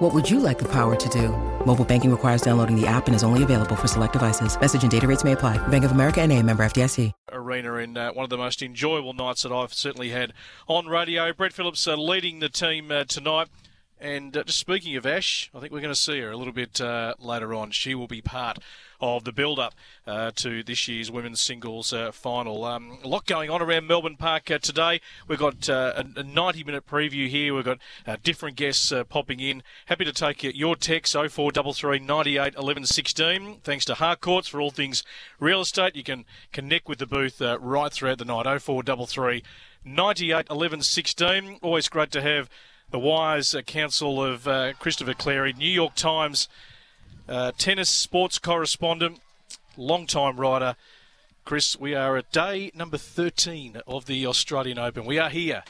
What would you like the power to do? Mobile banking requires downloading the app and is only available for select devices. Message and data rates may apply. Bank of America and a member FDIC. Arena in uh, one of the most enjoyable nights that I've certainly had on radio. Brett Phillips uh, leading the team uh, tonight. And uh, just speaking of Ash, I think we're going to see her a little bit uh, later on. She will be part of the build-up uh, to this year's women's singles uh, final. Um, a lot going on around Melbourne Park uh, today. We've got uh, a, a 90-minute preview here. We've got different guests popping in. Happy to take your text 0433 98 11 16. Thanks to Harcourts for all things real estate. You can connect with the booth right throughout the night 0433 98 11 16. Always great to have the wise counsel of uh, Christopher Clarey, New York Times uh, tennis sports correspondent, long-time writer. Chris, we are at day number 13 of the Australian Open. We are here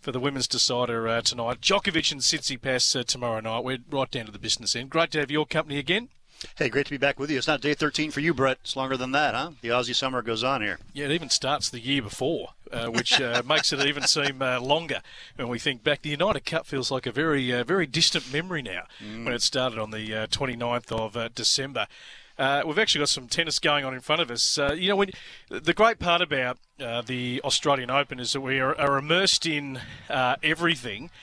for the women's decider uh, tonight. Djokovic and Tsitsipas uh, tomorrow night. We're right down to the business end. Great to have your company again. Hey, great to be back with you. It's not day 13 for you, Brett. It's longer than that, huh? The Aussie summer goes on here. Yeah, it even starts the year before, uh, which uh, makes it even seem uh, longer when we think back. The United Cup feels like a very, uh, very distant memory now mm. when it started on the 29th uh, of uh, December. we've actually got some tennis going on in front of us. you know, when, the great part about the Australian Open is that we are, are immersed in everything –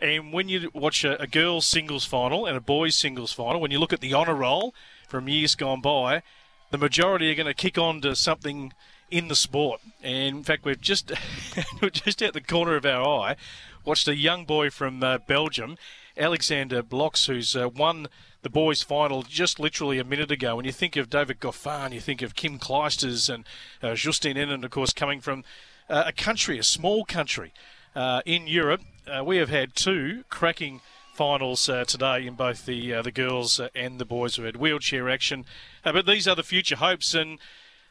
and when you watch a, a girls' singles final and a boys' singles final, when you look at the honour roll from years gone by, the majority are going to kick on to something in the sport. And in fact, we've just we're just out the corner of our eye watched a young boy from uh, Belgium, Alexander Blockx, who's uh, won the boys' final just literally a minute ago. When you think of David Goffin, you think of Kim Clijsters and uh, Justine Henin, of course, coming from uh, a country, a small country uh, in Europe uh, we have had two cracking finals uh, today in both the uh, the girls uh, and the boys. We've had wheelchair action, uh, but these are the future hopes. And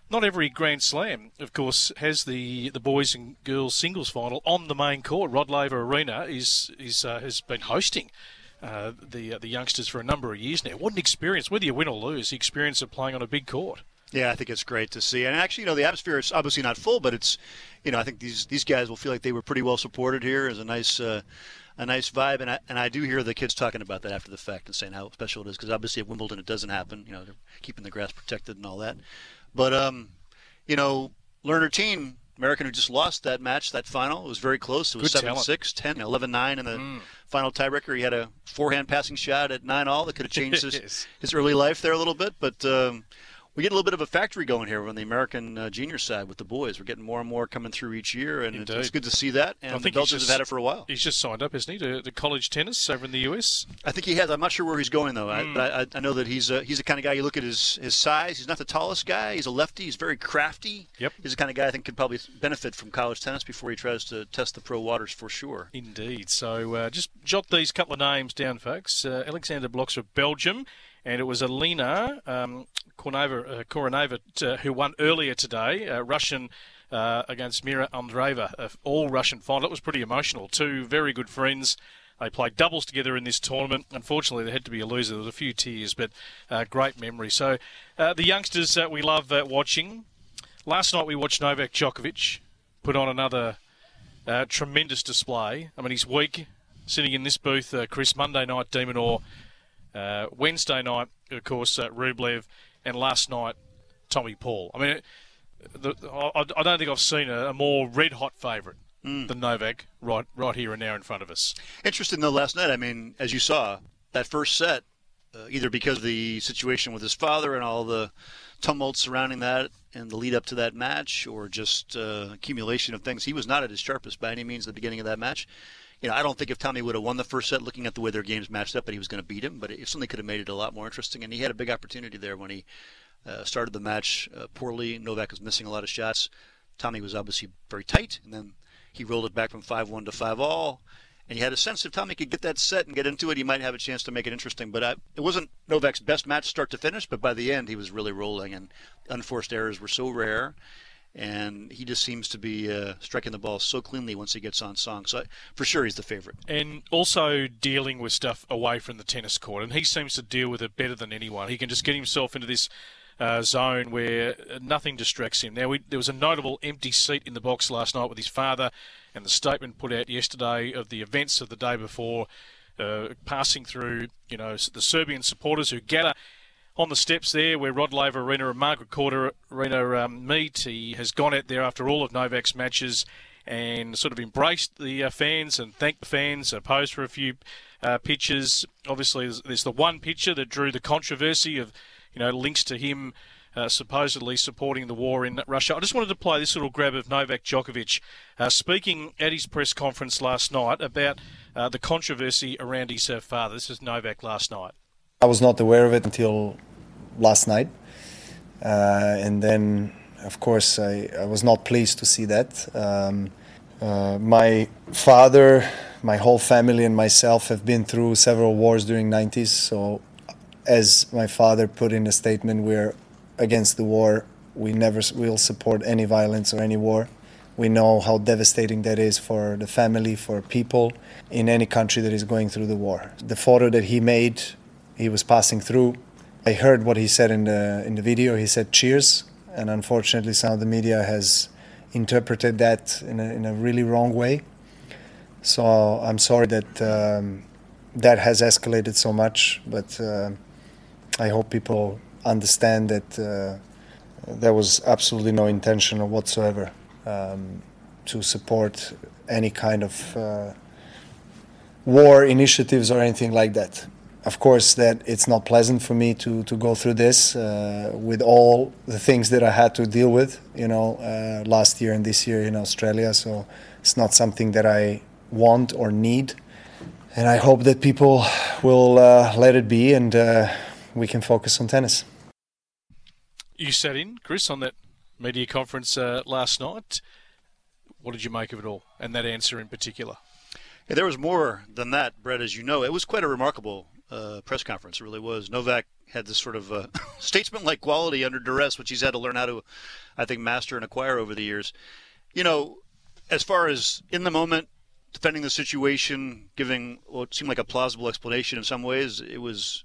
not every Grand Slam, of course, has the, the boys and girls singles final on the main court. Rod Laver Arena is is uh, has been hosting. the the youngsters for a number of years now. What an experience! Whether you win or lose, the experience of playing on a big court. Yeah, I think it's great to see. And actually, you know, the atmosphere is obviously not full, but it's, you know, I think these these guys will feel like they were pretty well supported here. There's a nice. Uh, a nice vibe, and I and I do hear the kids talking about that after the fact and saying how special it is because obviously at Wimbledon it doesn't happen. You know, they're keeping the grass protected and all that. But um, you know, Learner Tien American who just lost that match, that final. It was very close. It was 7 6, 10, 11 9 in the mm. final tiebreaker. He had a forehand passing shot at 9 all that could have changed his, his early life there a little bit. But um, we get a little bit of a factory going here on the American uh, junior side with the boys. We're getting more and more coming through each year, and it's, it's good to see that. And I think the Belgians just, have had it for a while. He's just signed up, isn't he, to, to, college tennis over in the US? I think he has. I'm not sure where he's going though. Mm. I, but I, I, know that he's a, he's the kind of guy. You look at his his size. He's not the tallest guy. He's a lefty. He's very crafty. Yep. He's the kind of guy I think could probably benefit from college tennis before he tries to test the pro waters for sure. Indeed. So uh, just jot these couple of names down, folks. Uh, Alexander Blockx of Belgium and it was Alina um, Korneeva, uh, uh, who won earlier today, uh, Russian uh, against Mira Andreeva, uh, all Russian final. It was pretty emotional. Two very good friends. They played doubles together in this tournament. Unfortunately, there had to be a loser. There was a few tears, but uh, great memory. So the youngsters that we love watching. Last night we watched Novak Djokovic put on another tremendous display. I mean, he's weak, sitting in this booth, Chris, Monday night, De Minaur uh, Wednesday night, of course, uh, Rublev, and last night, Tommy Paul. I mean, the, I, I, don't think I've seen a, a more red hot favourite mm. than Novak right right here and now in front of us. Interesting though, last night. I mean, as you saw, that first set, uh, either because of the situation with his father and all the tumult surrounding that and the lead up to that match, or just uh, accumulation of things, he was not at his sharpest by any means at the beginning of that match you know, I don't think if Tommy would have won the first set, looking at the way their games matched up, that he was going to beat him. But it certainly could have made it a lot more interesting. And he had a big opportunity there when he uh, started the match uh, poorly. Novak was missing a lot of shots. Tommy was obviously very tight, and then he rolled it back from 5-1 to 5 all. And he had a sense if Tommy could get that set and get into it, he might have a chance to make it interesting. But I, it wasn't Novak's best match start to finish, but by the end, he was really rolling, and unforced errors were so rare. And he just seems to be uh, striking the ball so cleanly once he gets on song. So for sure, he's the favorite. And also dealing with stuff away from the tennis court, and he seems to deal with it better than anyone. He can just get himself into this. Uh, zone where nothing distracts him. Now, we, there was a notable empty seat in the box last night with his father, and the statement put out yesterday of the events of the day before, uh, passing through, you know, the Serbian supporters who gather on the steps there where Rod Laver Arena and Margaret Court Arena um, meet. He has gone out there after all of Novak's matches and sort of embraced the uh, fans and thanked the fans, uh, posed for a few uh, pictures. Obviously, there's, there's, the one picture that drew the controversy of, you know, links to him uh, supposedly supporting the war in Russia. I just wanted to play this little grab of Novak Djokovic uh, speaking at his press conference last night about uh, the controversy around his father. This is Novak last night. I was not aware of it until last night. Uh, and then, of course, I, I, was not pleased to see that. Um, uh, my father, my whole family, and myself have been through several wars during 90s. So, as my father put in a statement, we're against the war. We never will support any violence or any war. We know how devastating that is for the family, for people in any country that is going through the war. The photo that he made, he was passing through I heard what he said in the in the video. He said cheers, and unfortunately, some of the media has interpreted that in a, in a really wrong way. So I'm sorry that um, that has escalated so much, but uh, I hope people understand that uh, there was absolutely no intention whatsoever um, to support any kind of uh, war initiatives or anything like that of course, that it's not pleasant for me to, to go through this uh, with all the things that I had to deal with, you know, uh, last year and this year in Australia. So it's not something that I want or need. And I hope that people will uh, let it be and uh, we can focus on tennis. You sat in, Chris, on that media conference uh, last night. What did you make of it all and that answer in particular? Yeah, there was more than that, Brett, as you know. It was quite a remarkable uh, press conference. It really was. Novak had this sort of uh, statesman-like quality under duress, which he's had to learn how to, I think, master and acquire over the years. You know, as far as in the moment, defending the situation, giving what seemed like a plausible explanation in some ways, it was,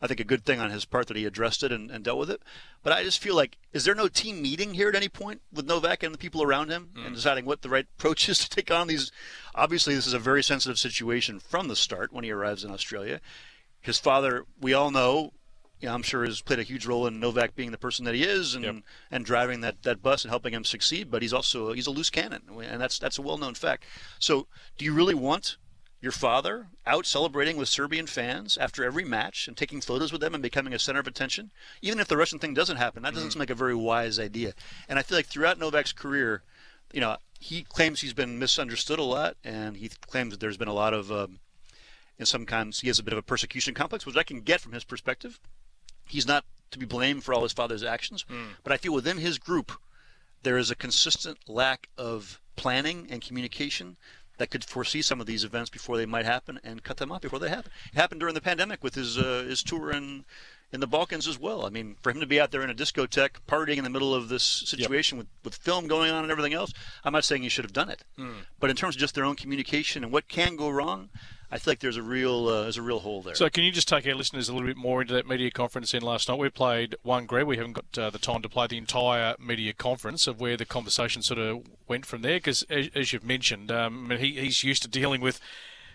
I think, a good thing on his part that he addressed it and, and dealt with it. But I just feel like, is there no team meeting here at any point with Novak and the people around him mm. and deciding what the right approach is to take on these? Obviously, this is a very sensitive situation from the start when he arrives in Australia his father, we all know, you know, I'm sure has played a huge role in Novak being the person that he is and yep. and driving that, that bus and helping him succeed. But he's also he's a loose cannon, and that's that's a well known fact. So, do you really want your father out celebrating with Serbian fans after every match and taking photos with them and becoming a center of attention? Even if the Russian thing doesn't happen, that doesn't mm. seem like a very wise idea. And I feel like throughout Novak's career, you know, he claims he's been misunderstood a lot, and he claims that there's been a lot of um, and sometimes he has a bit of a persecution complex, which I can get from his perspective. He's not to be blamed for all his father's actions, mm. but I feel within his group there is a consistent lack of planning and communication that could foresee some of these events before they might happen and cut them off before they happen. It happened during the pandemic with his uh, his tour in in the Balkans as well. I mean, for him to be out there in a discotheque partying in the middle of this situation yep. with, with film going on and everything else, I'm not saying he should have done it. Mm. But in terms of just their own communication and what can go wrong, I feel like there's a real uh, there's a real hole there. So can you just take our listeners a little bit more into that media conference in last night? We played one Greg. We haven't got uh, the time to play the entire media conference of where the conversation sort of went from there. Because as, as, you've mentioned, um, he, he's used to dealing with.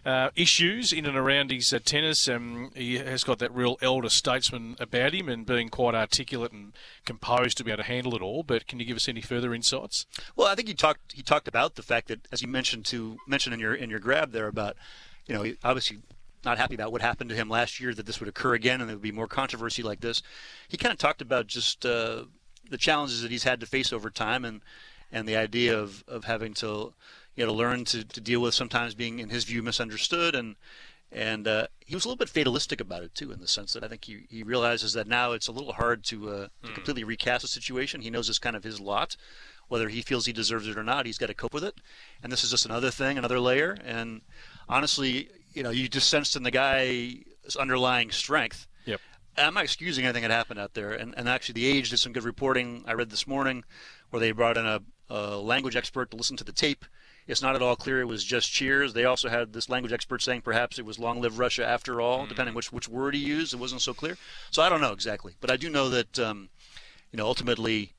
Uh, issues in and around his uh, tennis. Um, he has got that real elder statesman about him and being quite articulate and composed to be able to handle it all. But can you give us any further insights? Well, I think he talked he talked about the fact that, as you mentioned to mention in your in your grab there about you know, obviously not happy about what happened to him last year, that this would occur again and there would be more controversy like this. He kind of talked about just uh, the challenges that he's had to face over time and, and the idea of, of having to, you know, learn to, to deal with sometimes being, in his view, misunderstood. And, and uh, he was a little bit fatalistic about it, too, in the sense that I think he, he realizes that now it's a little hard to, uh, to mm. completely recast the situation. He knows it's kind of his lot whether he feels he deserves it or not, he's got to cope with it. And this is just another thing, another layer. And honestly, you know, you just sensed in the guy's underlying strength. Yep. I'm not excusing anything that happened out there. And, and actually, The Age did some good reporting I read this morning where they brought in a, a language expert to listen to the tape. It's not at all clear it was just cheers. They also had this language expert saying perhaps it was "Long live Russia" after all, mm. depending which which word he used. It wasn't so clear. So I don't know exactly, but I do know that um, you know ultimately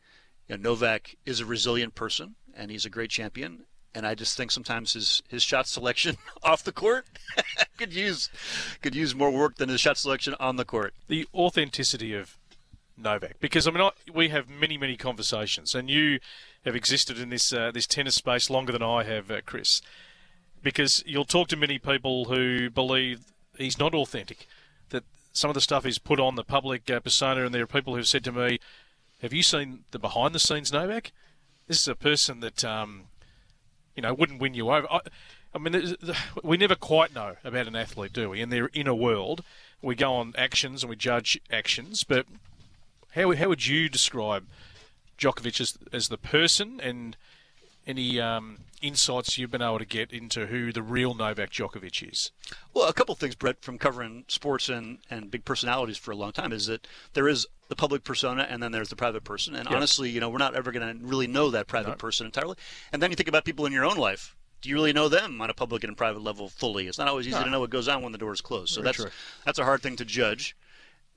you know, Novak is a resilient person and he's a great champion. And I just think sometimes his, his shot selection off the court could use could use more work than his shot selection on the court. The authenticity of Novak, because I mean, I, we have many many conversations, and you have existed in this uh, this tennis space longer than I have, uh, Chris. Because you'll talk to many people who believe he's not authentic, that some of the stuff he's put on the public uh, persona, and there are people who've said to me, "Have you seen the behind the scenes Novak? This is a person that um, you know wouldn't win you over." I, I mean, we never quite know about an athlete, do we? In their inner world, we go on actions and we judge actions. But how how would you describe Djokovic as, as the person and any um, insights you've been able to get into who the real Novak Djokovic is? Well, a couple of things, Brett, from covering sports and, and big personalities for a long time is that there is the public persona and then there's the private person. And yep. honestly, you know, we're not ever going to really know that private no. person entirely. And then you think about people in your own life. Do you really know them on a public and private level fully? It's not always easy no. to know what goes on when the door is closed. So Very that's true. that's a hard thing to judge.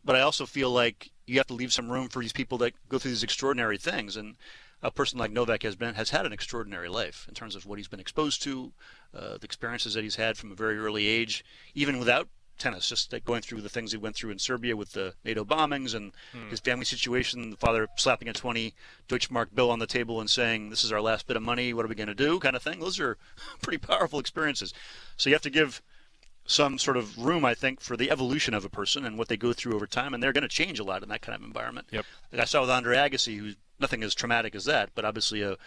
But I also feel like you have to leave some room for these people that go through these extraordinary things. And a person like Novak has been has had an extraordinary life in terms of what he's been exposed to, uh, the experiences that he's had from a very early age, even without tennis, just like going through the things he went through in Serbia with the NATO bombings and hmm. his family situation, the father slapping a 20 Deutschmark bill on the table and saying, "This is our last bit of money. What are we going to do?" kind of thing. Those are pretty powerful experiences. So you have to give some sort of room, I think, for the evolution of a person and what they go through over time, and they're going to change a lot in that kind of environment. Yep. Like I saw with Andre Agassi, who's nothing as traumatic as that, but obviously a,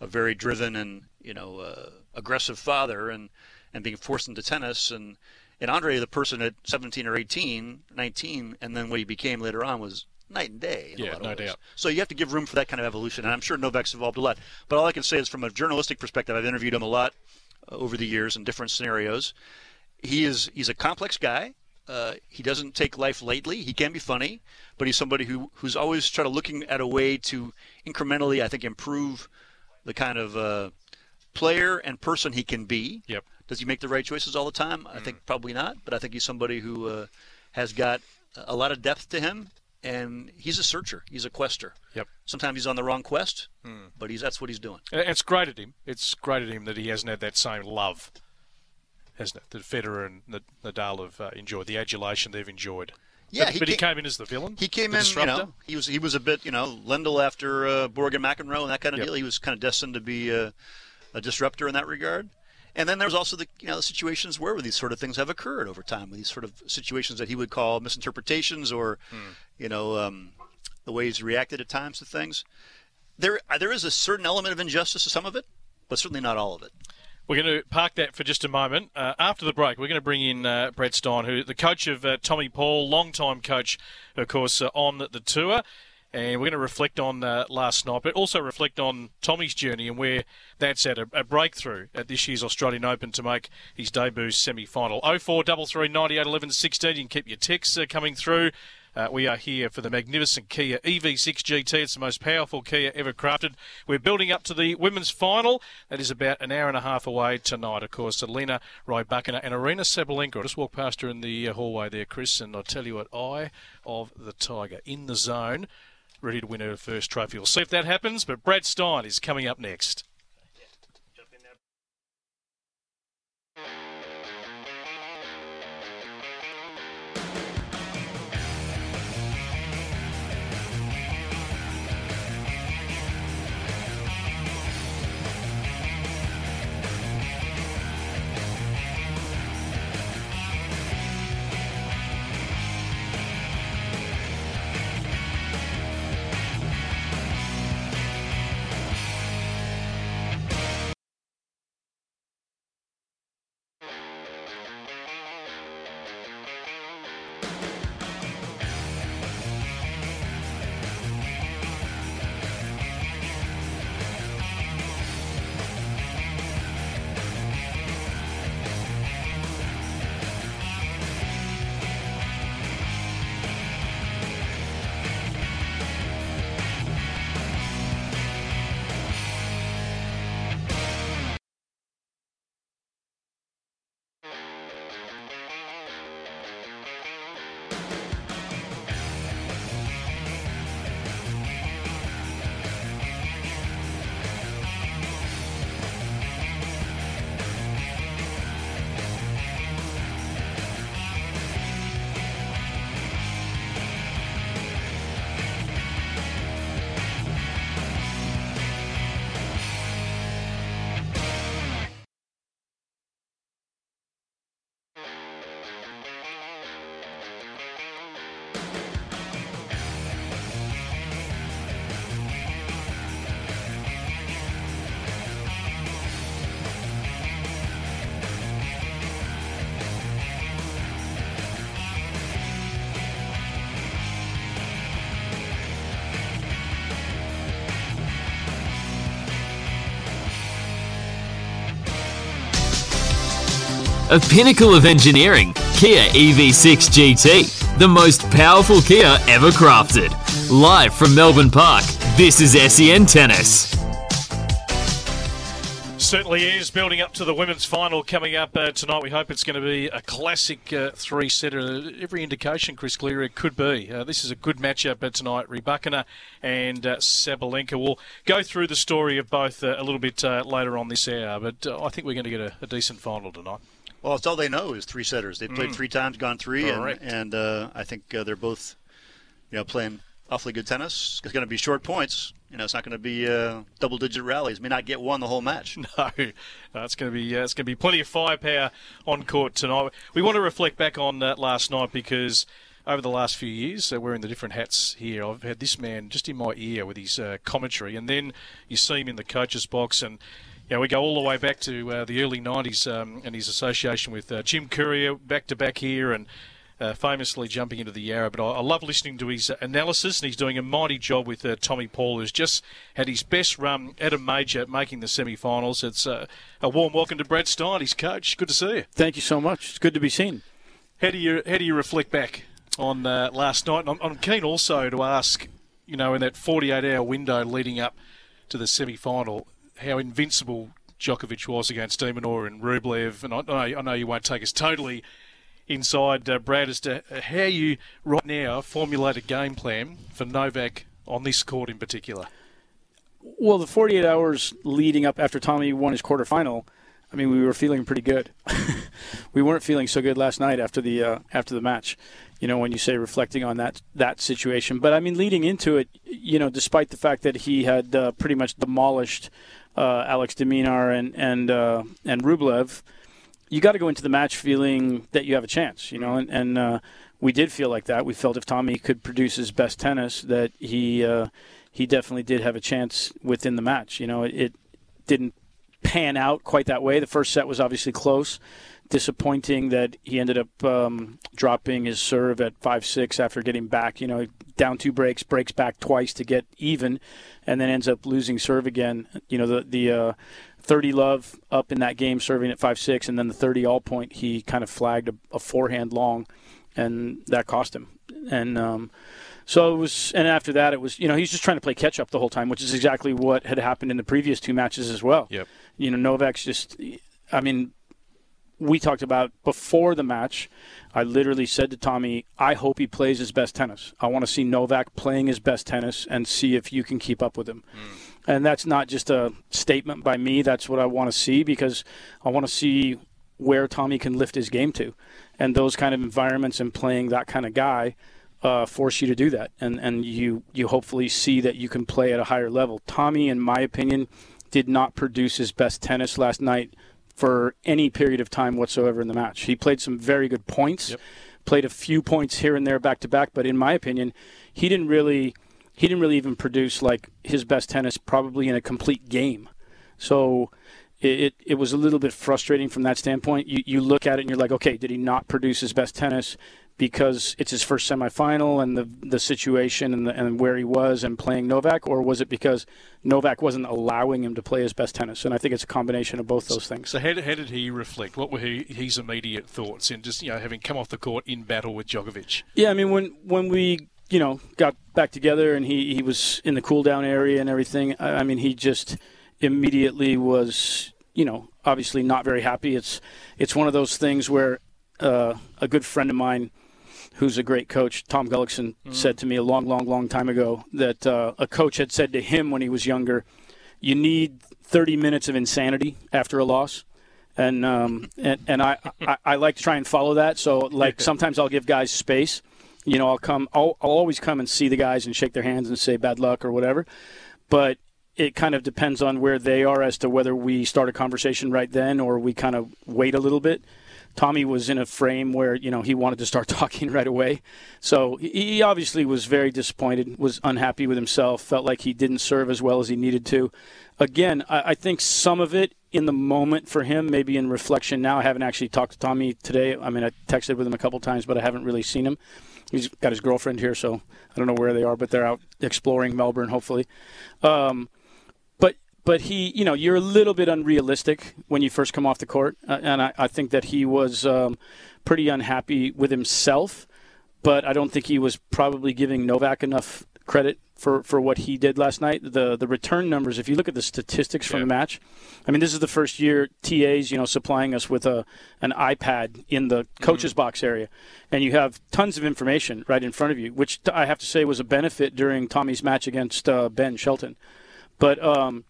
a very driven and you know uh, aggressive father, and and being forced into tennis, and and Andre, the person at 17 or 18, 19, and then what he became later on was night and day. yeah, no doubt. So you have to give room for that kind of evolution, and I'm sure Novak's evolved a lot. But all I can say is, from a journalistic perspective, I've interviewed him a lot uh, over the years in different scenarios he is he's a complex guy. Uh, he doesn't take life lightly. He can be funny, but he's somebody who who's always trying to looking at a way to incrementally, I think, improve the kind of uh, player and person he can be. Yep. Does he make the right choices all the time? Mm. I think mm. probably not. But I think he's somebody who uh, has got a lot of depth to him, and he's a searcher. He's a quester. Yep. Sometimes he's on the wrong quest, mm. but he's that's what he's doing. It's great at him. It's great at him that he hasn't had that same love hasn't it? That Federer and the Nadal have uh, enjoyed the adulation they've enjoyed. Yeah, but he, but came, he came in as the villain. He came in, disruptor. you know, he was he was a bit, you know, Lendl after uh, Borg and McEnroe and that kind of yep. deal. He was kind of destined to be a, a, disruptor in that regard. And then there's also the you know the situations where these sort of things have occurred over time, these sort of situations that he would call misinterpretations or, hmm. you know, um, the way he's reacted at times to things. There there is a certain element of injustice to some of it, but certainly not all of it. We're going to park that for just a moment. Uh, after the break, we're going to bring in uh, Brad Stine, who the coach of uh, Tommy Paul, long-time coach, of course, uh, on the tour. And we're going to reflect on uh, last night, but also reflect on Tommy's journey and where that's at a, a breakthrough at this year's Australian Open to make his debut semi final. 0433 98 11 16. You can keep your texts uh, coming through. Uh, we are here for the magnificent Kia EV6 GT. It's the most powerful Kia ever crafted. We're building up to the women's final. That is about an hour and a half away tonight. Of course, Alina Rybakina and Aryna Sabalenka. I just walked past her in the uh, hallway there, Chris, and I tell you what, eye of the tiger in the zone, ready to win her first trophy. We'll see if that happens, but Brad Stine is coming up next. A pinnacle of engineering, Kia EV6 GT, the most powerful Kia ever crafted. Live from Melbourne Park, this is SEN Tennis. Certainly is building up to the women's final coming up uh, tonight. We hope it's going to be a classic uh, three setter. Every indication, Chris Clarey, could be. Uh, this is a good matchup uh, tonight. Rybakina and uh, Sabalenka. We'll go through the story of both uh, a little bit later on this hour, but I think we're going to get a, a, decent final tonight. Well, it's all they know is three setters. They've played mm. three times, gone three, Correct. and, and I think they're both, you know, playing awfully good tennis. It's going to be short points you know, it's not going to be uh, double-digit rallies. May not get one the whole match. No, no it's going to be uh, it's going to be plenty of firepower on court tonight. We want to reflect back on uh, last night because over the last few years, uh, wearing the different hats here, I've had this man just in my ear with his uh, commentary, and then you see him in the coach's box, and know, we go all the way back to uh, the early '90s um, and his association with uh, Jim Courier back to back here, and uh, famously jumping into the Yarra. But I, I, love listening to his analysis, and he's doing a mighty job with uh, Tommy Paul, who's just had his best run at a major, making the semi-finals. It's uh, a warm welcome to Brad Stine, his coach. Good to see you. Thank you so much. It's good to be seen. How do you how do you reflect back on uh, last night? I'm, I'm keen also to ask, you know, in that 48-hour window leading up to the semi-final, how invincible Djokovic was against De Minaur and Rublev. And I, I know you won't take us totally inside uh, Brad as to how you right now formulate a game plan for Novak on this court in particular. Well, the 48 hours leading up after Tommy won his quarterfinal, I mean, we were feeling pretty good. we weren't feeling so good last night after the uh, after the match. You know, when you say reflecting on that that situation, but I mean, leading into it, you know, despite the fact that he had uh, pretty much demolished uh, Alex de Minaur and and uh, and Rublev you got to go into the match feeling that you have a chance, you know, and, and uh, we did feel like that. We felt if Tommy could produce his best tennis, that he uh, he definitely did have a chance within the match. You know, it, it, didn't pan out quite that way. The first set was obviously close. Disappointing that he ended up um, dropping his serve at five six after getting back. You know, down two breaks, breaks back twice to get even, and then ends up losing serve again. You know, the the uh, 30 love up in that game, serving at 5 6, and then the 30 all point, he kind of flagged a, a forehand long, and that cost him. And um, so it was, and after that, it was, you know, he's just trying to play catch up the whole time, which is exactly what had happened in the previous two matches as well. Yep. You know, Novak's just, I mean, we talked about before the match. I literally said to Tommy, I hope he plays his best tennis. I want to see Novak playing his best tennis and see if you can keep up with him. Mm. And that's not just a statement by me. That's what I want to see because I want to see where Tommy can lift his game to. And those kind of environments and playing that kind of guy uh, force you to do that. And, and you, you hopefully see that you can play at a higher level. Tommy, in my opinion, did not produce his best tennis last night for any period of time whatsoever in the match. He played some very good points, yep. played a few points here and there back to back, but in my opinion, he didn't really he didn't really even produce like his best tennis probably in a complete game. So it, it, it, was a little bit frustrating from that standpoint. You, you look at it and you're like, okay, did he not produce his best tennis because it's his first semifinal and the the situation and, the, and where he was and playing Novak, or was it because Novak wasn't allowing him to play his best tennis? And I think it's a combination of both those things. So how, how did he reflect? What were he, his immediate thoughts in just you know having come off the court in battle with Djokovic? Yeah, I mean when when we you know, got back together and he, he was in the cool down area and everything. I, I mean, he just immediately was, you know, obviously not very happy. It's it's one of those things where uh, a good friend of mine, who's a great coach, Tom Gullikson, mm. said to me a long, long, long time ago that uh, a coach had said to him when he was younger, "You need 30 minutes of insanity after a loss." And um, and, and I, I, I like to try and follow that. So like sometimes I'll give guys space you know, I'll come, I'll, I'll always come and see the guys and shake their hands and say bad luck or whatever. But it kind of depends on where they are as to whether we start a conversation right then or we kind of wait a little bit. Tommy was in a frame where you know he wanted to start talking right away, so he obviously was very disappointed, was unhappy with himself, felt like he didn't serve as well as he needed to. Again, I think some of it in the moment for him, maybe in reflection now. I haven't actually talked to Tommy today. I mean, I texted with him a couple times, but I haven't really seen him he's got his girlfriend here, so I don't know where they are, but they're out exploring Melbourne, hopefully. Um, but he, you know, you're a little bit unrealistic when you first come off the court, uh, and I, I, think that he was um, pretty unhappy with himself. But I don't think he was probably giving Novak enough credit for, for what he did last night. The the return numbers, if you look at the statistics from yeah. the match, I mean, this is the first year TA's you know supplying us with a an iPad in the coaches mm-hmm. box area, and you have tons of information right in front of you, which I have to say was a benefit during Tommy's match against uh, Ben Shelton. But um,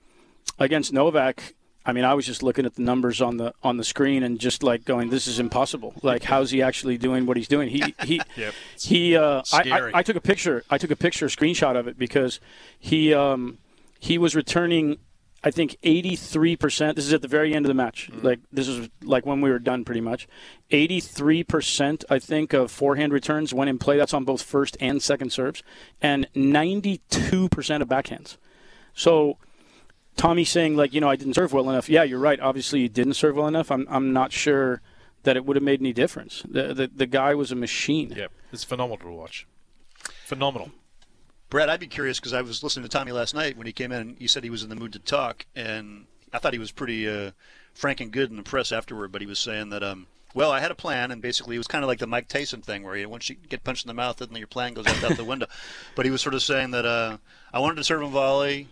against Novak, I mean, I was just looking at the numbers on the on the screen and just like going, "This is impossible." Like, how's he actually doing what he's doing? He he yep. he. Uh, I, I, I, took a picture. I took a picture, a screenshot of it because he um, he was returning. I think 83%. This is at the very end of the match. Mm-hmm. Like this is like when we were done, pretty much. 83%, I think, of forehand returns went in play. That's on both first and second serves, and 92% of backhands. So Tommy saying like, you know, I didn't serve well enough. Yeah, you're right. Obviously, you didn't serve well enough. I'm I'm not sure that it would have made any difference. The the, the guy was a machine. Yep, it's phenomenal to watch. Phenomenal. Brad, I'd be curious because I was listening to Tommy last night when he came in. and He said he was in the mood to talk, and I thought he was pretty uh, frank and good in the press afterward. But he was saying that, um, well, I had a plan, and basically it was kind of like the Mike Tyson thing, where you, once you get punched in the mouth, then your plan goes out, out the window. But he was sort of saying that uh, I wanted to serve him volley.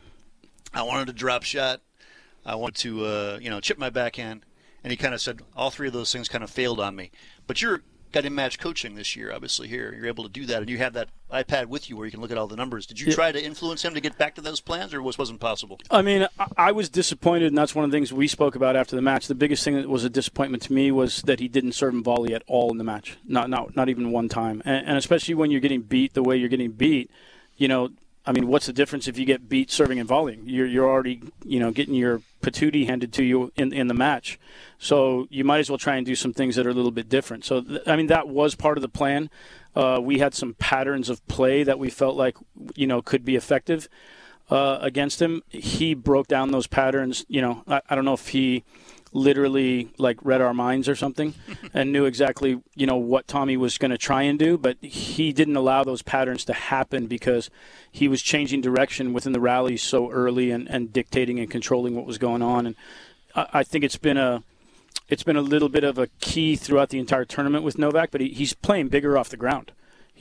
I wanted to drop shot. I wanted to, uh, you know, chip my backhand. And he kind of said all three of those things kind of failed on me. But you're got in match coaching this year, obviously here. You're able to do that, and you have that iPad with you where you can look at all the numbers. Did you yeah. try to influence him to get back to those plans, or was wasn't possible? I mean, I was disappointed, and that's one of the things we spoke about after the match. The biggest thing that was a disappointment to me was that he didn't serve him volley at all in the match, not not not even one time, and, and especially when you're getting beat the way you're getting beat. You know, I mean, what's the difference if you get beat serving and volleying? You're you're already you know getting your patootie handed to you in in the match, so you might as well try and do some things that are a little bit different. So th- I mean, that was part of the plan. Uh, we had some patterns of play that we felt like you know could be effective uh, against him. He broke down those patterns. You know, I, I don't know if he literally like read our minds or something and knew exactly you know what Tommy was going to try and do but he didn't allow those patterns to happen because he was changing direction within the rally so early and, and dictating and controlling what was going on. And I, I think it's been a it's been a little bit of a key throughout the entire tournament with Novak but he, he's playing bigger off the ground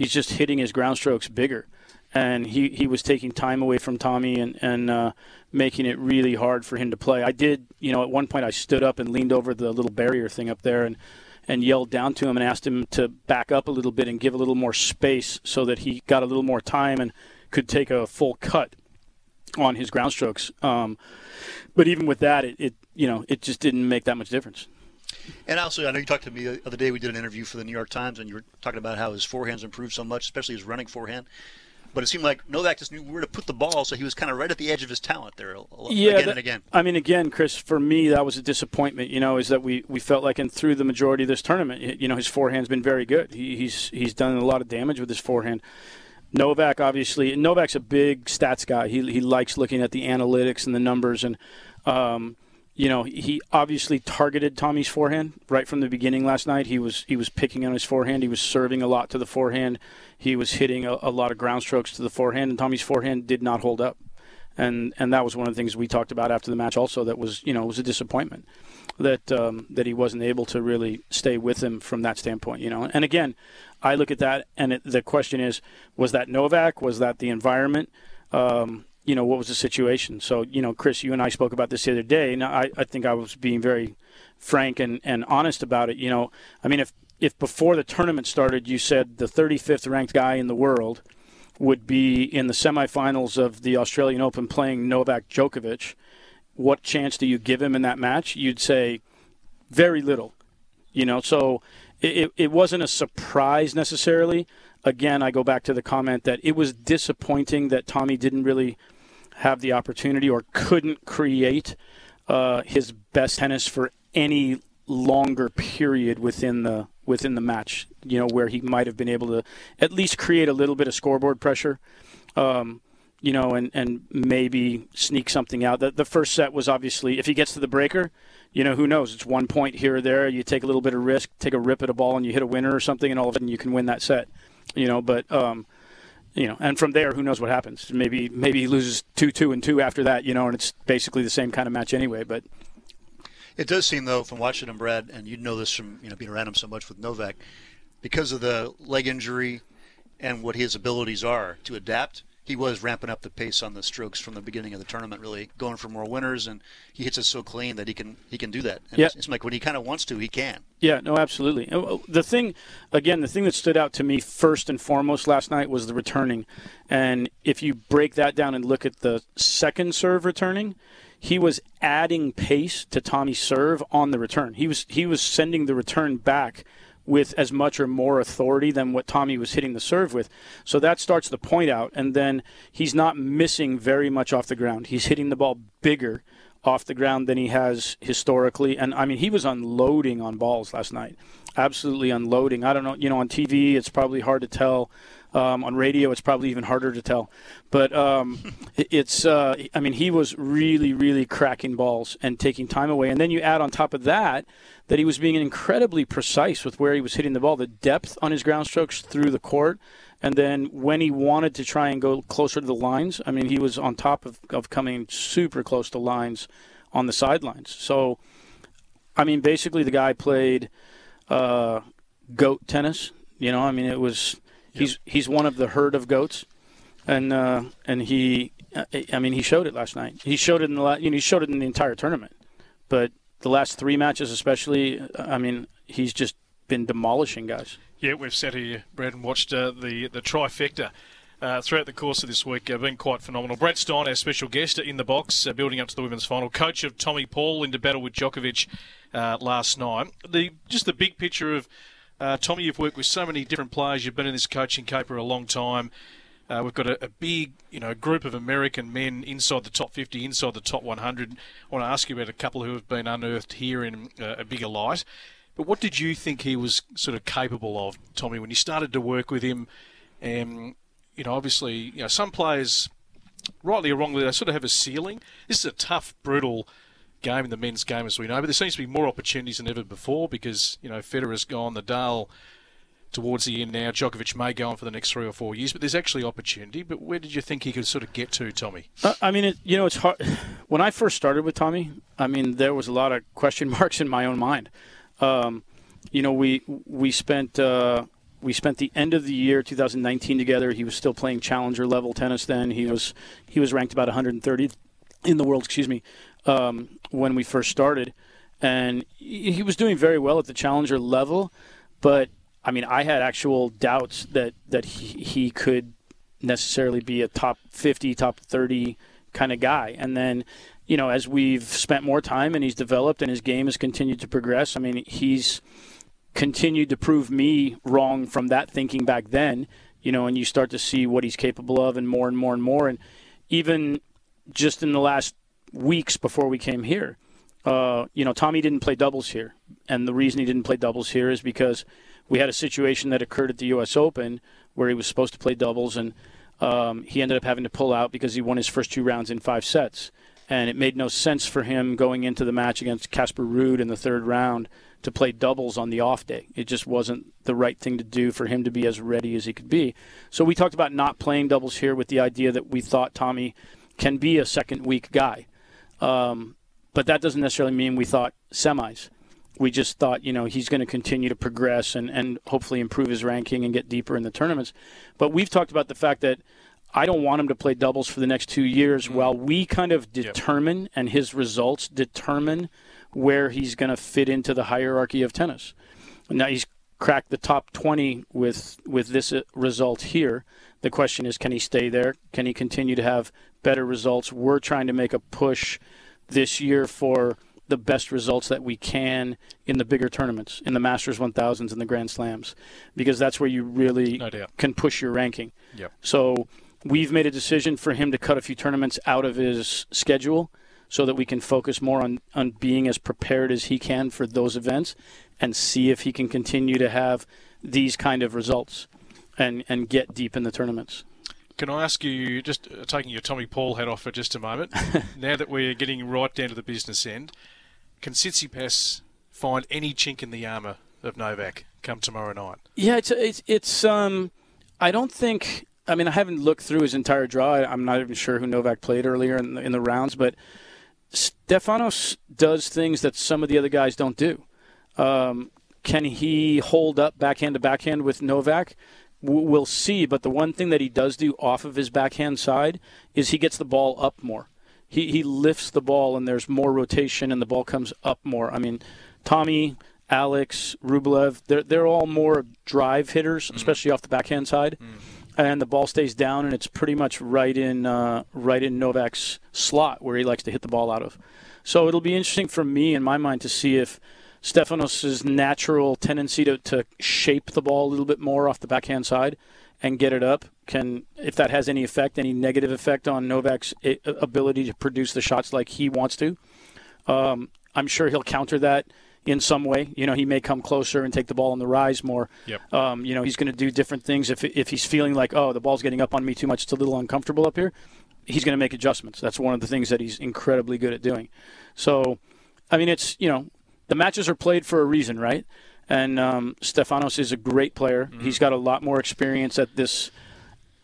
he's just hitting his ground strokes bigger and he, he was taking time away from Tommy and and uh, making it really hard for him to play. I did, you know, at one point I stood up and leaned over the little barrier thing up there and and yelled down to him and asked him to back up a little bit and give a little more space so that he got a little more time and could take a full cut on his ground strokes. Um, but even with that, it, it you know it just didn't make that much difference. And also, I know you talked to me the other day. We did an interview for the New York Times, and you were talking about how his forehand's improved so much, especially his running forehand but it seemed like Novak just knew where to put the ball, so he was kind of right at the edge of his talent there yeah, again that, and again. I mean, again, Chris, for me, that was a disappointment. You know, is that we, we felt like, and through the majority of this tournament, you know, his forehand's been very good. He, he's he's done a lot of damage with his forehand. Novak, obviously, Novak's a big stats guy. He he likes looking at the analytics and the numbers, and um, you know, he obviously targeted Tommy's forehand right from the beginning last night. He was he was picking on his forehand. He was serving a lot to the forehand. He was hitting a, a lot of ground strokes to the forehand, and Tommy's forehand did not hold up. And and that was one of the things we talked about after the match. Also, that was you know it was a disappointment that um, that he wasn't able to really stay with him from that standpoint. You know, and again, I look at that, and it, the question is, was that Novak? Was that the environment? Um, you know, what was the situation? So, you know, Chris, you and I spoke about this the other day, and I, I think I was being very frank and, and honest about it. You know, I mean, if, if before the tournament started, you said the 35th ranked guy in the world would be in the semifinals of the Australian Open playing Novak Djokovic, what chance do you give him in that match? You'd say very little. You know, so it, it wasn't a surprise necessarily. Again, I go back to the comment that it was disappointing that Tommy didn't really have the opportunity or couldn't create uh, his best tennis for any longer period within the within the match. You know, where he might have been able to at least create a little bit of scoreboard pressure. Um, you know, and, and maybe sneak something out. The, the first set was obviously, if he gets to the breaker, you know, who knows? It's one point here or there. You take a little bit of risk, take a rip at a ball, and you hit a winner or something, and all of a sudden you can win that set. You know, but um, you know, and from there, who knows what happens? Maybe maybe he loses two, two, and two after that, you know, and it's basically the same kind of match anyway. But it does seem though, from watching him, Brad, and you'd know this from you know being around him so much with Novak, because of the leg injury and what his abilities are to adapt. He was ramping up the pace on the strokes from the beginning of the tournament, really going for more winners, and he hits it so clean that he can he can do that. And Yeah. it's, it's like when he kind of wants to, he can. Yeah, no, absolutely. Uh, The thing, again, the thing that stood out to me first and foremost last night was the returning. And if you break that down and look at the second serve returning, he was adding pace to Tommy's serve on the return. He was he was sending the return back with as much or more authority than what Tommy was hitting the serve with. So that starts the point out, and then he's not missing very much off the ground. He's hitting the ball bigger off the ground than he has historically. And I mean, he was unloading on balls last night. Absolutely unloading. I don't know, you know, on TV, it's probably hard to tell. Um, on radio, it's probably even harder to tell. But um, it's, uh, I mean, he was really, really cracking balls and taking time away. And then you add on top of that that he was being incredibly precise with where he was hitting the ball, the depth on his ground strokes through the court. And then when he wanted to try and go closer to the lines, I mean, he was on top of, of coming super close to lines on the sidelines. So, I mean, basically, the guy played uh, goat tennis. You know, I mean, it was he's he's one of the herd of goats, and uh, and he, I mean, he showed it last night. He showed it in the la- you know he showed it in the entire tournament, but the last three matches, especially, I mean, he's just been demolishing guys. Yeah, we've sat here, Brad, and watched uh, the the trifecta uh, throughout the course of this week. Uh, been quite phenomenal. Brad Stine, our special guest, in the box, uh, building up to the women's final. Coach of Tommy Paul into battle with Djokovic uh, last night. The just the big picture of uh, Tommy. You've worked with so many different players. You've been in this coaching caper a long time. Uh, we've got a, a big, you know, group of American men inside the top 50, inside the top 100. I want to ask you about a couple who have been unearthed here in uh, a bigger light. But what did you think he was sort of capable of, Tommy, when you started to work with him? Um, you know, obviously, you know, some players, rightly or wrongly, they sort of have a ceiling. This is a tough, brutal game in the men's game, as we know. But there seems to be more opportunities than ever before because you know Federer's gone, Nadal towards the end now. Djokovic may go on for the next three or four years, but there's actually opportunity. But where did you think he could sort of get to, Tommy? Uh, I mean, it, you know, it's hard. When I first started with Tommy, I mean, there was a lot of question marks in my own mind. Um, you know, we we spent uh, we spent the end of the year 2019 together. He was still playing challenger level tennis then. He was he was ranked about 130 in the world, excuse me, um, when we first started, and he he was doing very well at the challenger level. But I mean, I had actual doubts that that he, he could necessarily be a top 50, top 30 kind of guy. And then, you know, as we've spent more time and he's developed and his game has continued to progress, I mean, he's continued to prove me wrong from that thinking back then, you know, and you start to see what he's capable of and more and more and more. And even just in the last weeks before we came here, uh, you know, Tommy didn't play doubles here. And the reason he didn't play doubles here is because we had a situation that occurred at the U.S. Open where he was supposed to play doubles and um, he ended up having to pull out because he won his first two rounds in five sets. And it made no sense for him going into the match against Casper Ruud in the third round to play doubles on the off day. It just wasn't the right thing to do for him to be as ready as he could be. So we talked about not playing doubles here with the idea that we thought Tommy can be a second week guy. Um, but that doesn't necessarily mean we thought semis. We just thought, you know, he's going to continue to progress and, and hopefully improve his ranking and get deeper in the tournaments. But we've talked about the fact that I don't want him to play doubles for the next two years while we kind of determine and his results determine where he's going to fit into the hierarchy of tennis. Now he's cracked the top 20 with with this uh, result here. The question is, can he stay there? Can he continue to have better results? We're trying to make a push this year for the best results that we can in the bigger tournaments, in the Masters 1000s and the Grand Slams, because that's where you really No can push your ranking. Yep. So we've made a decision for him to cut a few tournaments out of his schedule so that we can focus more on, on being as prepared as he can for those events and see if he can continue to have these kind of results and, and get deep in the tournaments. Can I ask you, just uh, taking your Tommy Paul hat off for just a moment, now that we're getting right down to the business end, can Tsitsipas find any chink in the armour of Novak come tomorrow night? Yeah, it's it's it's um I don't think I mean, I haven't looked through his entire draw. I'm not even sure who Novak played earlier in the, in the rounds, but Stefanos does things that some of the other guys don't do. Um, can he hold up backhand to backhand with Novak? We'll see. But the one thing that he does do off of his backhand side is he gets the ball up more. He, he lifts the ball and there's more rotation and the ball comes up more. I mean, Tommy, Alex, Rublev, they're, they're all more drive hitters, mm. especially off the backhand side. Mm. And the ball stays down and it's pretty much right in uh, right in Novak's slot where he likes to hit the ball out of. So it'll be interesting for me in my mind to see if Stefanos' natural tendency to, to shape the ball a little bit more off the backhand side and get it up can if that has any effect any negative effect on Novak's ability to produce the shots like he wants to um, I'm sure he'll counter that in some way. You know he may come closer and take the ball on the rise more. Yep. um, you know he's going to do different things. If, if he's feeling like oh the ball's getting up on me too much it's a little uncomfortable up here he's going to make adjustments. That's one of the things that he's incredibly good at doing. So I mean it's you know the matches are played for a reason, right? And um, Stefanos is a great player. Mm-hmm. He's got a lot more experience at this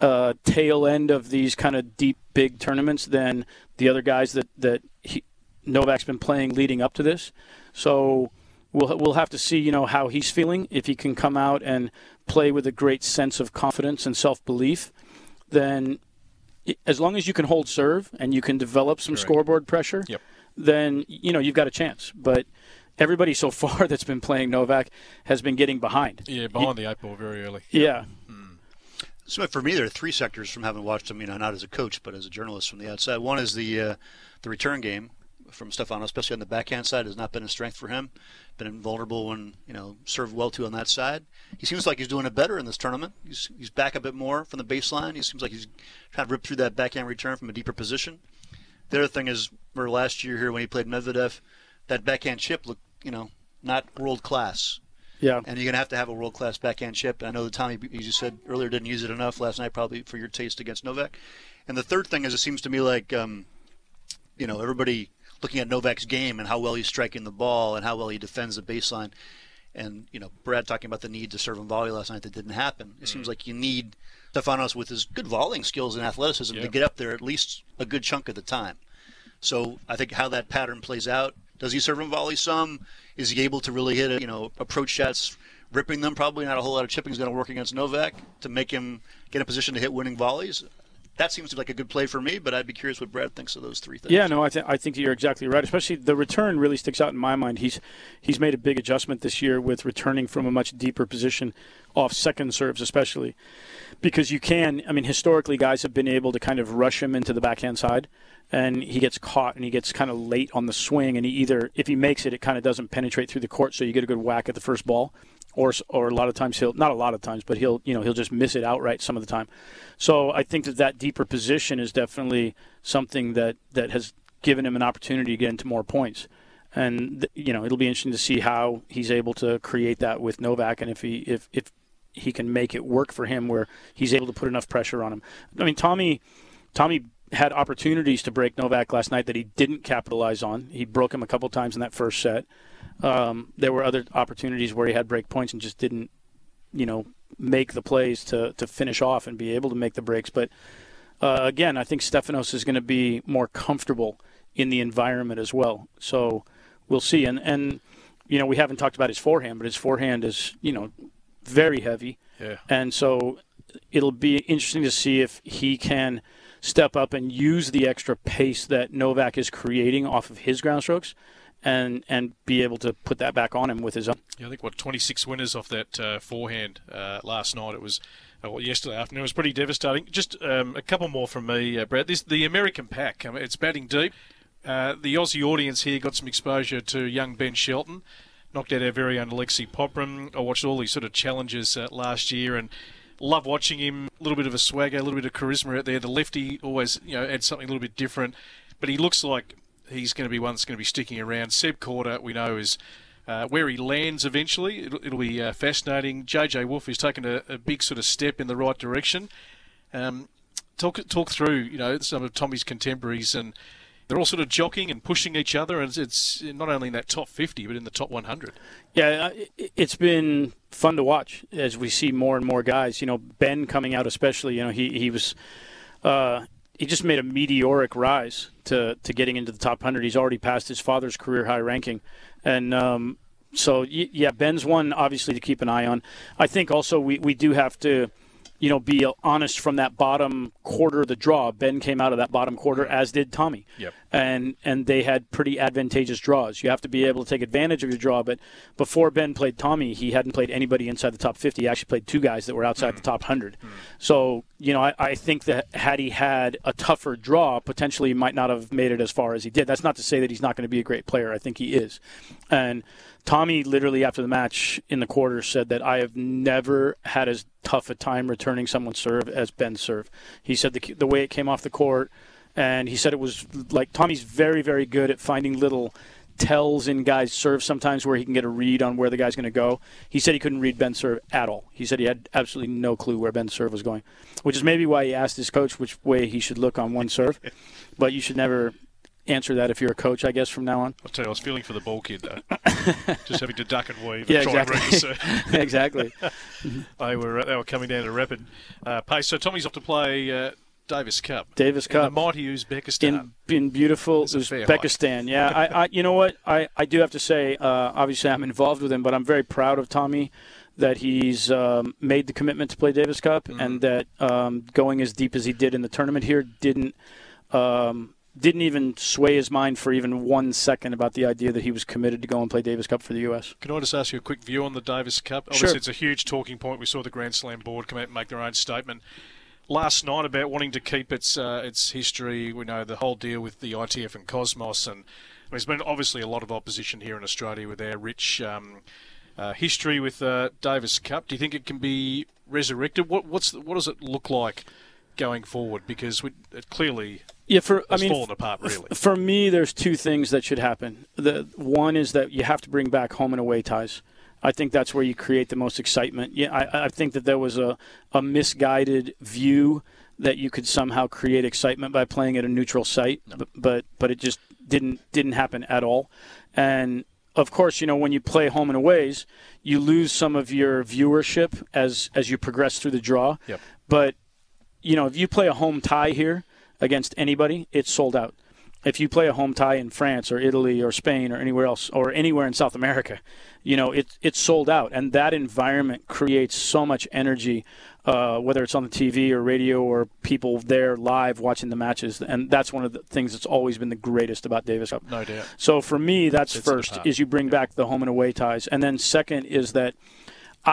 uh, tail end of these kind of deep, big tournaments than the other guys that that he, Novak's been playing leading up to this. So we'll we'll have to see, you know, how he's feeling. If he can come out and play with a great sense of confidence and self belief, then as long as you can hold serve and you can develop some Correct. scoreboard pressure, yep. then you know you've got a chance. But everybody so far that's been playing Novak has been getting behind. Yeah, behind the eight ball very early. Yeah. Hmm. So for me, there are three sectors from having watched him, you know, not as a coach but as a journalist from the outside. One is the uh, the return game from Stefano, especially on the backhand side, has not been a strength for him. Been invulnerable when you know served well too on that side. He seems like he's doing it better in this tournament. He's he's back a bit more from the baseline. He seems like he's trying to rip through that backhand return from a deeper position. The other thing is, where last year here when he played Medvedev, that backhand chip looked you know, not world class. Yeah. And you're going to have to have a world class backhand chip. I know that Tommy, as you said earlier, didn't use it enough last night, probably for your taste against Novak. And the third thing is, it seems to me like, um, you know, everybody looking at Novak's game and how well he's striking the ball and how well he defends the baseline. And, you know, Brad talking about the need to serve and volley last night that didn't happen. It mm. seems like you need Stefanos with his good volleying skills and athleticism yeah. to get up there at least a good chunk of the time. So I think how that pattern plays out does he serve and volley some? Is he able to really hit a, you know approach shots, ripping them? Probably not a whole lot of chipping is going to work against Novak to make him get in a position to hit winning volleys. That seems like a good play for me, but I'd be curious what Brad thinks of those three things. Yeah, no, I, th- I think you're exactly right. Especially the return really sticks out in my mind. He's he's made a big adjustment this year with returning from a much deeper position off second serves, especially because you can. I mean, historically, guys have been able to kind of rush him into the backhand side and he gets caught and he gets kind of late on the swing and he either if he makes it it kind of doesn't penetrate through the court so you get a good whack at the first ball. Or or a lot of times he'll not a lot of times but he'll you know he'll just miss it outright some of the time. So i think that that deeper position is definitely something that that has given him an opportunity to get into more points. And you know it'll be interesting to see how he's able to create that with Novak and if he if if he can make it work for him where he's able to put enough pressure on him. I mean tommy tommy had opportunities to break Novak last night that he didn't capitalize on. He broke him a couple times in that first set. Um, there were other opportunities where he had break points and just didn't, you know, make the plays to, to finish off and be able to make the breaks. But uh, again, I think Stefanos is going to be more comfortable in the environment as well. So we'll see. And and you know, we haven't talked about his forehand, but his forehand is you know very heavy. Yeah. And so it'll be interesting to see if he can step up and use the extra pace that Novak is creating off of his ground strokes and and be able to put that back on him with his own. Yeah, I think what 26 winners off that uh, forehand uh, last night. It was uh, well, yesterday afternoon. It was pretty devastating. Just um, a couple more from me, uh, Brad. This the American pack. I mean, it's batting deep. Uh, the Aussie audience here got some exposure to young Ben Shelton. Knocked out our very own Alexei Popyrin. I watched all these sort of challenges uh, last year, and love watching him. A little bit of a swagger, a little bit of charisma out there. The lefty always, you know, adds something a little bit different. But he looks like he's going to be one that's going to be sticking around. Seb Korda, we know, is uh, where he lands eventually. It'll, it'll be uh, fascinating. JJ Wolf has taken a, a, big sort of step in the right direction. Um, talk talk through, you know, some of Tommy's contemporaries and they're all sort of jockeying and pushing each other, and it's not only in that top 50, but in the top 100. Yeah, it's been fun to watch as we see more and more guys. You know, Ben coming out, especially. You know, he he was. Uh, he just made a meteoric rise to, to getting into the top 100. He's already passed his father's career high ranking. And um, so, yeah, Ben's one, obviously, to keep an eye on. I think also we, we do have to – you know, be honest from that bottom quarter of the draw. Ben came out of that bottom quarter, as did Tommy. Yep. And and they had pretty advantageous draws. You have to be able to take advantage of your draw. But before Ben played Tommy, he hadn't played anybody inside the top 50. He actually played two guys that were outside mm. the top 100. Mm. So, you know, I, I think that had he had a tougher draw, potentially he might not have made it as far as he did. That's not to say that he's not going to be a great player. I think he is. And Tommy literally after the match in the quarter said that I have never had as tough a time returning someone's serve as Ben's serve. He said the, the way it came off the court, and he said it was like Tommy's very very good at finding little tells in guys' serve sometimes where he can get a read on where the guy's going to go. He said he couldn't read Ben's serve at all. He said he had absolutely no clue where Ben's serve was going, which is maybe why he asked his coach which way he should look on one serve. but you should never answer that if you're a coach, I guess, from now on. I'll tell you, I was feeling for the ball kid, though. Just having to duck and weave yeah, and try exactly. and read exactly. they, were, they were coming down at a rapid uh, pace. So Tommy's off to play uh, Davis Cup. Davis Cup. Mighty Uzbekistan. In, in beautiful Uzbekistan. Yeah, I, I, you know what? I, I do have to say, uh, obviously I'm involved with him, but I'm very proud of Tommy that he's um, made the commitment to play Davis Cup mm-hmm. and that um, going as deep as he did in the tournament here didn't um, didn't even sway his mind for even one second about the idea that he was committed to go and play Davis Cup for the U.S. Can I just ask you a quick view on the Davis Cup? Obviously, sure. it's a huge talking point. We saw the Grand Slam board come out and make their own statement last night about wanting to keep its uh, its history. We know the whole deal with the ITF and Kosmos, and there's been obviously a lot of opposition here in Australia with our rich um, uh, history with uh, Davis Cup. Do you think it can be resurrected? What what's what does it look like going forward? Because we, it clearly yeah, for I mean, fallen apart really. For me, there's two things that should happen. The one is that you have to bring back home and away ties. I think that's where you create the most excitement. Yeah, I, I think that there was a, a misguided view that you could somehow create excitement by playing at a neutral site, no. but, but but it just didn't didn't happen at all. And of course, you know when you play home and aways, you lose some of your viewership as as you progress through the draw. Yep. But you know if you play a home tie here against anybody, it's sold out. If you play a home tie in France or Italy or Spain or anywhere else or anywhere in South America, you know it, it's sold out, and that environment creates so much energy, uh, whether it's on the TV or radio or people there live watching the matches, and that's one of the things that's always been the greatest about Davis Cup. No doubt. So for me, that's it's first is you bring back the home and away ties, and then second is that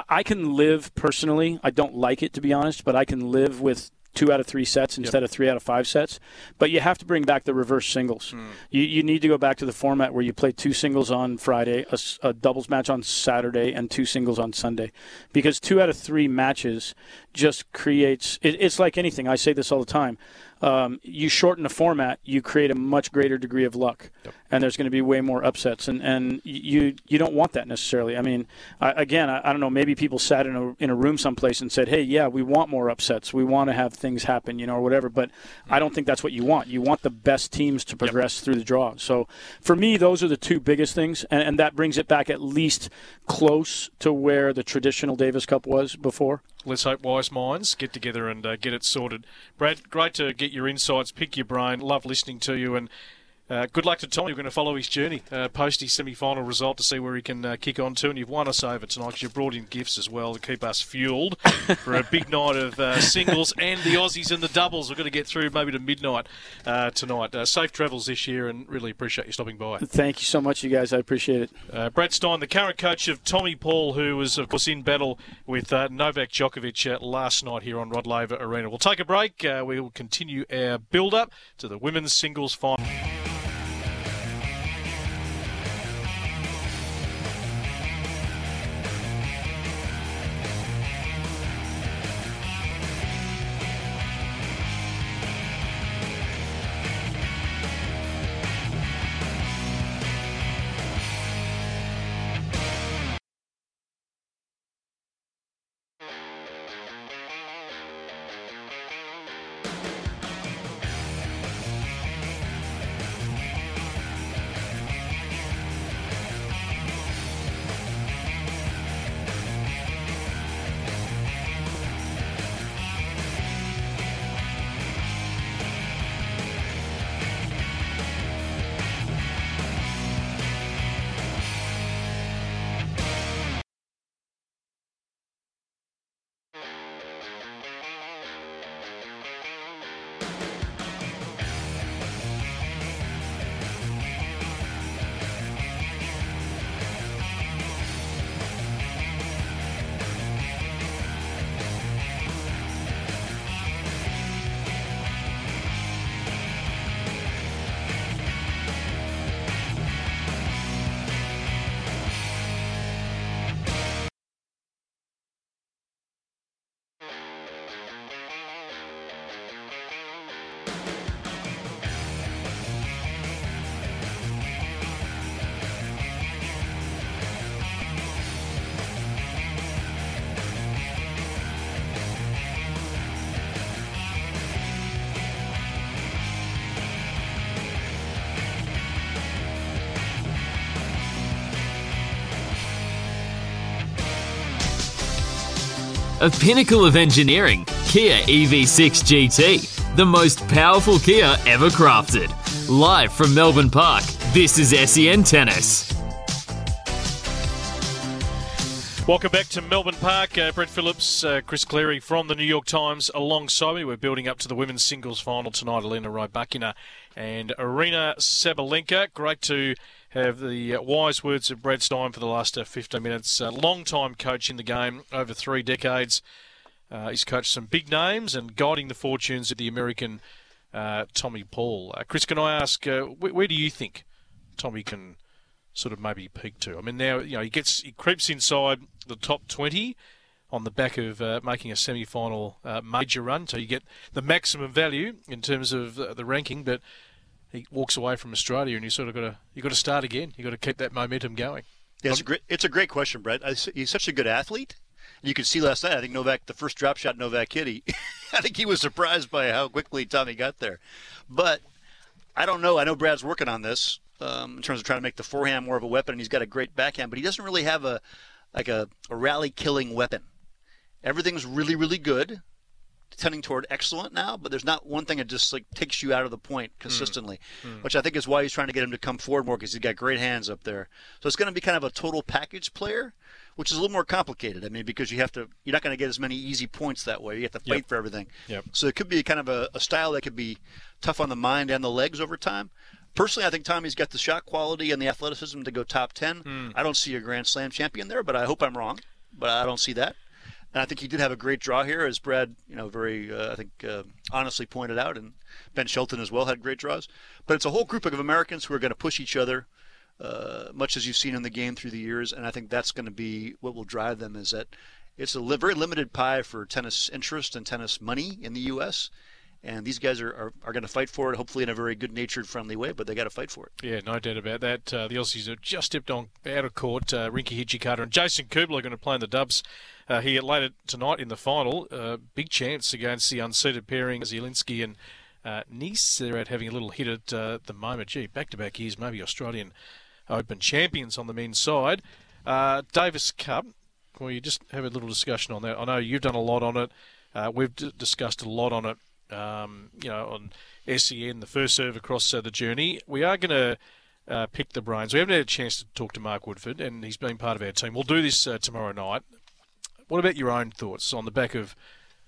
I can live personally. I don't like it to be honest, but I can live with two out of three sets instead yep. of three out of five sets. But you have to bring back the reverse singles. Mm. You, you need to go back to the format where you play two singles on Friday, a, a, doubles match on Saturday, and two singles on Sunday. Because two out of three matches just creates it, it's like anything. I say this all the time um, you shorten the format, you create a much greater degree of luck, yep. and there's going to be way more upsets, and, and you you don't want that necessarily. I mean, I, again, I, I, don't know. Maybe people sat in a in a room someplace and said, "Hey, yeah, we want more upsets. We want to have things happen, you know, or whatever." But I don't think that's what you want. You want the best teams to progress yep. through the draw. So for me, those are the two biggest things, and, and that brings it back at least close to where the traditional Davis Cup was before let's hope wise minds get together and uh, get it sorted. Brad, great to get your insights, pick your brain. Love listening to you, and uh, good luck to Tommy. We're going to follow his journey uh, post his semi final result to see where he can uh, kick on to. And you've won us over tonight because you've brought in gifts as well to keep us fueled for a big night of uh, singles and the Aussies and the doubles. We're going to get through maybe to midnight uh, tonight. Uh, safe travels this year and really appreciate you stopping by. Thank you so much, you guys. I appreciate it. Brad Stine, the current coach of Tommy Paul, who was, of course, in battle with Novak Djokovic last night here on Rod Laver Arena. We'll take a break. we will continue our build up to the women's singles final. A pinnacle of engineering, Kia EV6 GT, the most powerful Kia ever crafted. Live from Melbourne Park, this is SEN Tennis. Welcome back to Melbourne Park. Uh, Brett Phillips, uh, Chris Clarey from the New York Times alongside me. We're building up to the women's singles final tonight. Elena Rybakina and Aryna Sabalenka. Great to have the uh, wise words of Brad Stine for the last uh, 15 minutes. Uh, long time coach in the game, over three decades. Uh, he's coached some big names and guiding the fortunes of the American uh, Tommy Paul. Uh, Chris, can I ask, uh, where, do you think Tommy can sort of maybe peak to? I mean, now you know he gets he creeps inside the top 20 on the back of uh, making a semi-final uh, major run, so you get the maximum value in terms of the ranking. But he walks away from Australia, and you sort of got to you got to start again. You got to keep that momentum going. Yeah, it's a great it's a great question, Brett. He's such a good athlete. You could see last night. I think Novak, the first drop shot Novak hit, he, I think he was surprised by how quickly Tommy got there. But I don't know. I know Brad's working on this um, in terms of trying to make the forehand more of a weapon, and he's got a great backhand, but he doesn't really have a like a, a rally killing weapon. Everything's really, really good, tending toward excellent now, but there's not one thing that just like takes you out of the point consistently, mm. which I think is why he's trying to get him to come forward more because he's got great hands up there. So it's going to be kind of a total package player, which is a little more complicated. I mean, because you have to, you're not going to get as many easy points that way. You have to fight Yep. for everything. Yep. So it could be kind of a, a style that could be tough on the mind and the legs over time. Personally, I think Tommy's got the shot quality and the athleticism to go top 10. I don't see a Grand Slam champion there, but I hope I'm wrong. But I don't see that. And I think he did have a great draw here, as Brad, you know, very, uh, I think, uh, honestly pointed out, and Ben Shelton as well had great draws. But it's a whole group of Americans who are going to push each other, uh, much as you've seen in the game through the years. And I think that's going to be what will drive them. Is that it's a li- very limited pie for tennis interest and tennis money in the U.S. And these guys are, are, are going to fight for it, hopefully in a very good-natured, friendly way. But they got to fight for it. Yeah, no doubt about that. Uh, the Aussies have just stepped on out of court. Uh, Rinky Hijikata and Jason Kubler are going to play in the dubs uh, here later tonight in the final. Uh, big chance against the unseeded pairing, Zielinski and uh, Nys. They're out having a little hit at uh, the moment. Gee, back-to-back years, maybe Australian Open champions on the men's side. Uh, Davis Cup. Well, you just have a little discussion on that. I know you've done a lot on it. Uh, we've d- discussed a lot on it. Um, you know, on SEN, the first serve across uh, the journey. We are going to uh, pick the brains. We haven't had a chance to talk to Mark Woodforde, and he's been part of our team. We'll do this uh, tomorrow night. What about your own thoughts on the back of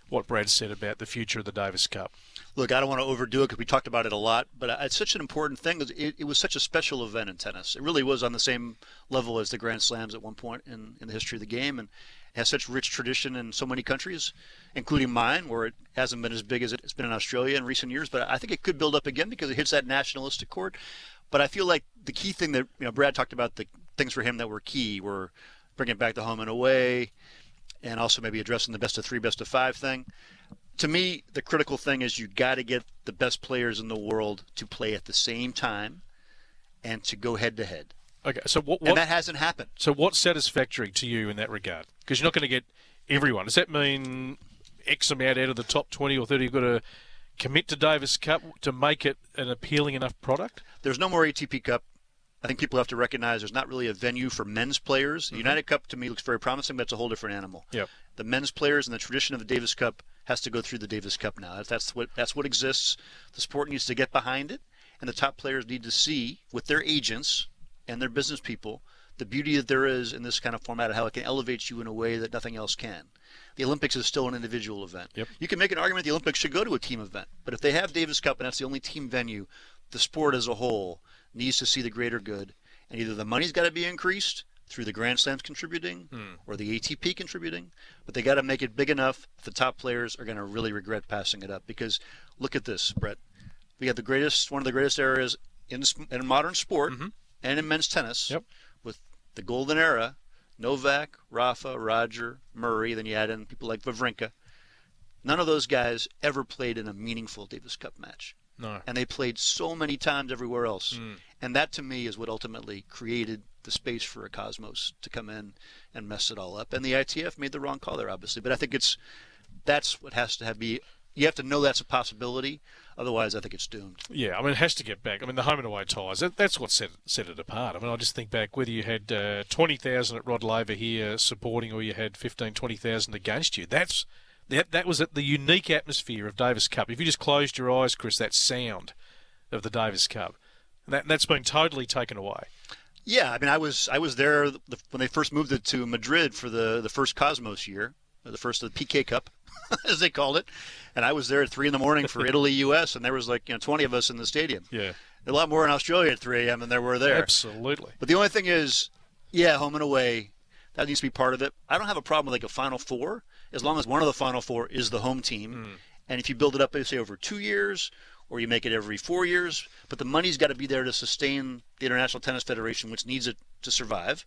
what Brad said about the future of the Davis Cup? Look, I don't want to overdo it because we talked about it a lot, but it's such an important thing. It, it was such a special event in tennis. It really was on the same level as the Grand Slams at one point in, in the history of the game, and has such rich tradition in so many countries, including mine, where it hasn't been as big as it's been in Australia in recent years. But I think it could build up again because it hits that nationalistic chord. But I feel like the key thing that you know, Brad talked about the things for him that were key were bringing back the home and away, and also maybe addressing the best of three, best of five thing to me, the critical thing is you got to get the best players in the world to play at the same time and to go head to head. Okay, so what, And that hasn't happened. so what's satisfactory to you in that regard? Because you're not going to get everyone. Does that mean X amount out of the top 20 or 30 you've got to commit to Davis Cup to make it an appealing enough product? There's no more ATP Cup. I think people have to recognize there's not really a venue for men's players. The United Cup to me looks very promising, but it's a whole different animal. Yep. The men's players and the tradition of the Davis Cup has to go through the Davis Cup now. That's, that's what that's what exists. The sport needs to get behind it, and the top players need to see with their agents and their business people the beauty that there is in this kind of format and how it can elevate you in a way that nothing else can. The Olympics is still an individual event. Yep. You can make an argument the Olympics should go to a team event, but if they have Davis Cup and that's the only team venue, the sport as a whole needs to see the greater good, and either the money's got to be increased through the Grand Slams contributing hmm. or the ATP contributing, but they got to make it big enough that the top players are going to really regret passing it up. Because look at this, Brett. We have the greatest, one of the greatest areas in, in modern sport mm-hmm. And in men's tennis Yep. with the golden era Novak, Rafa, Roger, Murray, then you add in people like Wawrinka. None of those guys ever played in a meaningful Davis Cup match No. and they played so many times everywhere else. Hmm. And that to me is what ultimately created the space for a Kosmos to come in and mess it all up. And the ITF made the wrong call there, obviously. But I think it's that's what has to have be you have to know that's a possibility. Otherwise, I think it's doomed. Yeah, I mean, it has to get back. I mean, the home and away ties, that, that's what set, set it apart. I mean, I just think back whether you had uh, 20,000 at Rod Laver here supporting or you had 15, 20,000 against you. That's that, that was the unique atmosphere of Davis Cup. If you just closed your eyes, Chris, that sound of the Davis Cup, that, that's been totally taken away. Yeah, I mean, I was I was there when they first moved it to Madrid for the the first Kosmos year, the first of the Piqué Cup, as they called it, and I was there at three in the morning for Italy U.S. and there was like you know 20 of us in the stadium. Yeah, a lot more in Australia at 3 a.m. than there were there. Absolutely. But the only thing is, yeah, home and away, that needs to be part of it. I don't have a problem with like a Final Four as long as one of the Final Four is the home team, mm. and if you build it up, say over two years or you make it every four years. But the money's got to be there to sustain the International Tennis Federation, which needs it to survive.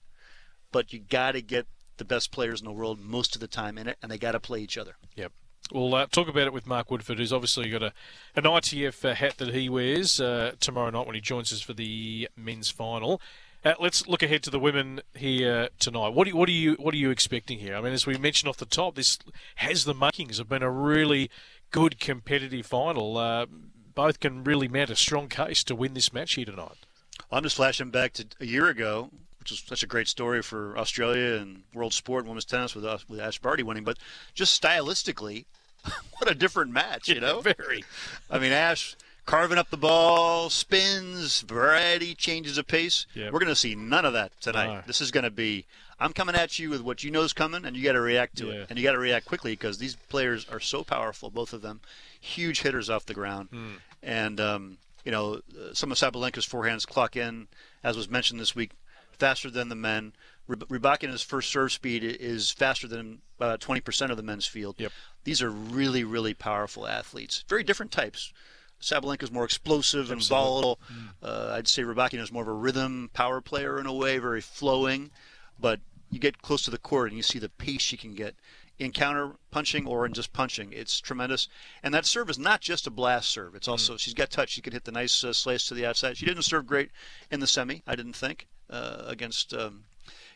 But you got to get the best players in the world most of the time in it, and they got to play each other. Yep. We'll uh, talk about it with Mark Woodforde, who's obviously got a, an ITF uh, hat that he wears uh, tomorrow night when he joins us for the men's final. Uh, let's look ahead to the women here tonight. What, do you, what are you what are you expecting here? I mean, as we mentioned off the top, this has the makings of been a really good competitive final. Uh, both can really mount a strong case to win this match here tonight. I'm just flashing back to a year ago, which was such a great story for Australia and world sport and women's tennis with us, with Ash Barty winning. But just stylistically, what a different match, you know? Very. I mean, Ash carving up the ball, spins, variety, changes of pace. Yep. We're going to see none of that tonight. This is going to be I'm coming at you with what you know is coming, and you got to react to yeah. it. And you got to react quickly because these players are so powerful, both of them, huge hitters off the ground. Mm. And, um, you know, some of Sabalenka's forehands clock in, as was mentioned this week, faster than the men. Rybakina's first serve speed is faster than uh, 20% of the men's field. Yep. These are really, really powerful athletes. Very different types. Sabalenka is more explosive and volatile. Mm. Uh, I'd say Rybakina is more of a rhythm power player in a way, very flowing. But you get close to the court and you see the pace she can get in counter punching or in just punching. It's tremendous. And that serve is not just a blast serve. It's also mm. she's got touch. She can hit the nice uh, slice to the outside. She didn't serve great in the semi. I didn't think uh, against um,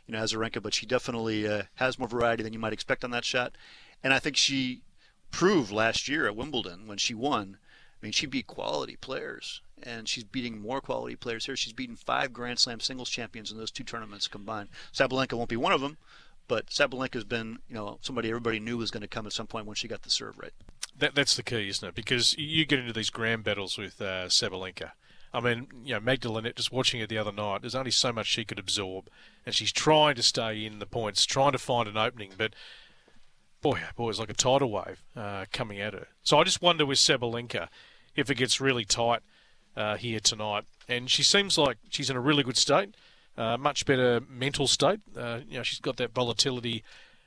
you know Azarenka, but she definitely uh, has more variety than you might expect on that shot. And I think she proved last year at Wimbledon when she won. I mean, she beat quality players and she's beating more quality players here. She's beaten five Grand Slam singles champions in those two tournaments combined. Sabalenka won't be one of them, but Sabalenka has been, you know, somebody everybody knew was going to come at some point when she got the serve right. That, that's the key, isn't it? Because you get into these grand battles with uh, Sabalenka. I mean, you know, Magda Linette, just watching her the other night, there's only so much she could absorb, and she's trying to stay in the points, trying to find an opening, but boy, boy, it's like a tidal wave uh, coming at her. So I just wonder with Sabalenka, if it gets really tight, uh, here tonight. And she seems like she's in a really good state, uh, much better mental state. Uh, you know, she's got that volatility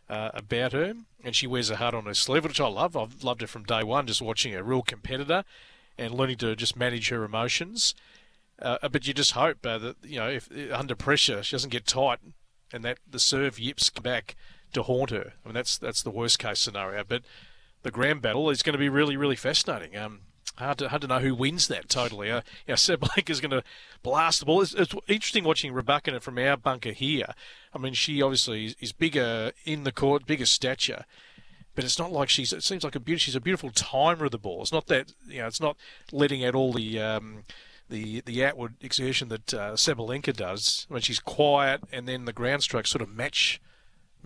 uh, about her, and she wears her heart on her sleeve, which I love. I've loved her from day one, just watching a real competitor and learning to just manage her emotions. Uh, but you just hope uh, that you know, if under pressure, she doesn't get tight, and that the serve yips back to haunt her. I mean, that's that's the worst case scenario. But the grand battle is going to be really, really fascinating. Um, Hard to, hard to know who wins that totally. Uh, know, Sabalenka is going to blast the ball. It's, it's interesting watching Rybakina from our bunker here. I mean, she obviously is, is bigger in the court, bigger stature, but it's not like she's. It seems like a beauty. She's a beautiful timer of the ball. It's not that you know. It's not letting out all the. Um, the, the outward exertion that uh, Sabalenka does when she's quiet, and then the ground strokes sort of match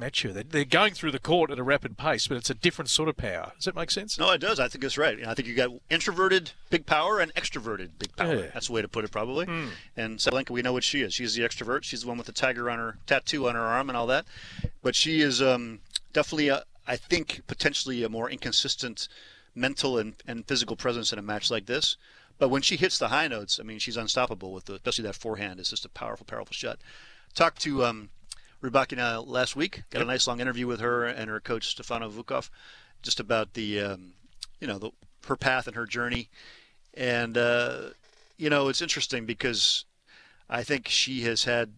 mature. They're going through the court at a rapid pace, but it's a different sort of power. Does that make sense? No, it does. I think it's right. I think you got introverted big power and extroverted big power. Yeah. That's the way to put it, probably. Mm. And Sabalenka, we know what she is. She's the extrovert. She's the one with the tiger on her tattoo on her arm and all that. But she is um, definitely, a, I think, potentially a more inconsistent mental and, and physical presence in a match like this. But when she hits the high notes, I mean, she's unstoppable with the, especially that forehand. It's just a powerful, powerful shot. Talk to um, Rybakina last week. Got a nice long interview with her and her coach Stefano Vukov, just about the um, you know the, her path and her journey. And uh, you know it's interesting because I think she has had,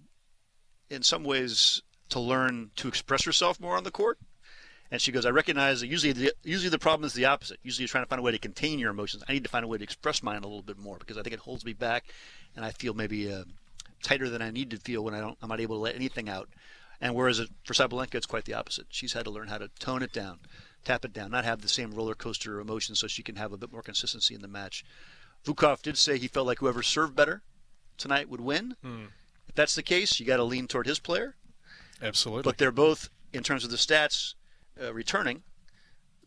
in some ways, to learn to express herself more on the court. And she goes, I recognize that usually the, usually the problem is the opposite. Usually you're trying to find a way to contain your emotions. I need to find a way to express mine a little bit more because I think it holds me back, and I feel maybe uh, tighter than I need to feel when I don't I'm not able to let anything out And whereas it, for Sabalenka, it's quite the opposite. She's had to learn how to tone it down, tap it down, not have the same roller coaster emotions so she can have a bit more consistency in the match. Vukov did say he felt like whoever served better tonight would win. If that's the case, you got to lean toward his player. Absolutely. But they're both, in terms of the stats, uh, returning.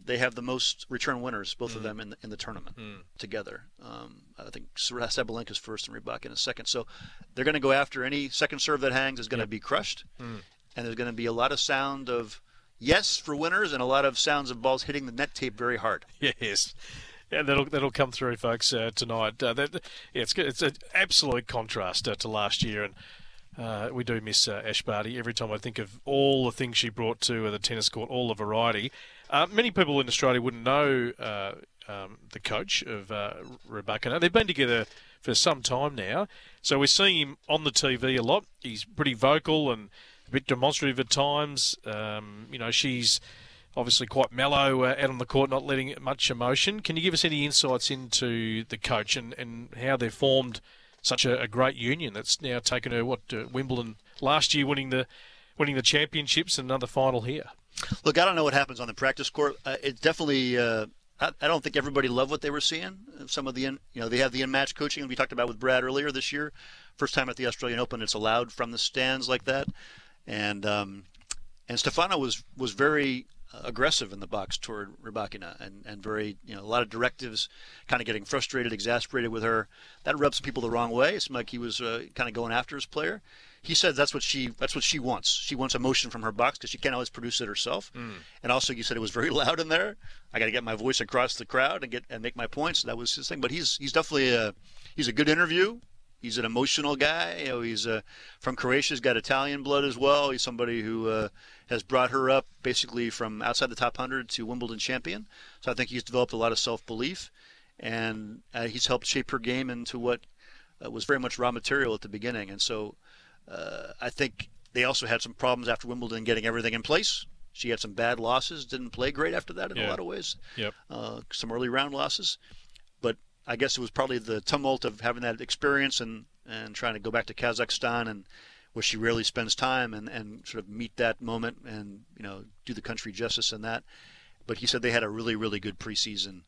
They have the most return winners, both of them, in the, in the tournament together. Um, I think Sabalenka's first and Rybakina second. So they're going to go after any second serve that hangs is going to be crushed, and there's going to be a lot of sound of yes for winners and a lot of sounds of balls hitting the net tape very hard. Yes. Yeah, that'll that'll come through, folks, uh, tonight. Uh, that, yeah, it's. It's an absolute contrast uh, to last year, and uh, we do miss uh, Ash Barty every time I think of all the things she brought to the tennis court, all the variety. Uh, many people in Australia wouldn't know uh, um, the coach of uh, Rybakina. They've been together for some time now, so we're seeing him on the TV a lot. He's pretty vocal and a bit demonstrative at times. Um, you know, she's obviously quite mellow uh, out on the court, not letting much emotion. Can you give us any insights into the coach and, and how they're formed such a, a great union that's now taken her what uh, Wimbledon last year, winning the winning the championships and another final here. Look, I don't know what happens on the practice court. Uh, it definitely. Uh, I, I don't think everybody loved what they were seeing. Some of the, in, you know, they have the in-match coaching we talked about with Brad earlier this year. First time at the Australian Open, it's allowed from the stands like that, and um, and Stefano was was very aggressive in the box toward Rybakina and, and very, you know, a lot of directives, kind of getting frustrated, exasperated with her. That rubs people the wrong way. It seemed like he was uh, kind of going after his player. He said that's what she that's what she wants. She wants emotion from her box because she can't always produce it herself. And also, you said it was very loud in there. I got to get my voice across the crowd and get and make my points. That was his thing. But he's he's definitely a he's a good interview. He's an emotional guy. You know, he's uh, from Croatia. He's got Italian blood as well. He's somebody who uh, has brought her up basically from outside the top 100 to Wimbledon champion. So I think he's developed a lot of self-belief, and uh, he's helped shape her game into what uh, was very much raw material at the beginning. And so uh, I think they also had some problems after Wimbledon getting everything in place. She had some bad losses, didn't play great after that in a lot of ways. Yep. Uh, some early round losses, I guess it was probably the tumult of having that experience and, and trying to go back to Kazakhstan and where she rarely spends time and, and sort of meet that moment and you know do the country justice in that. But he said they had a really really good preseason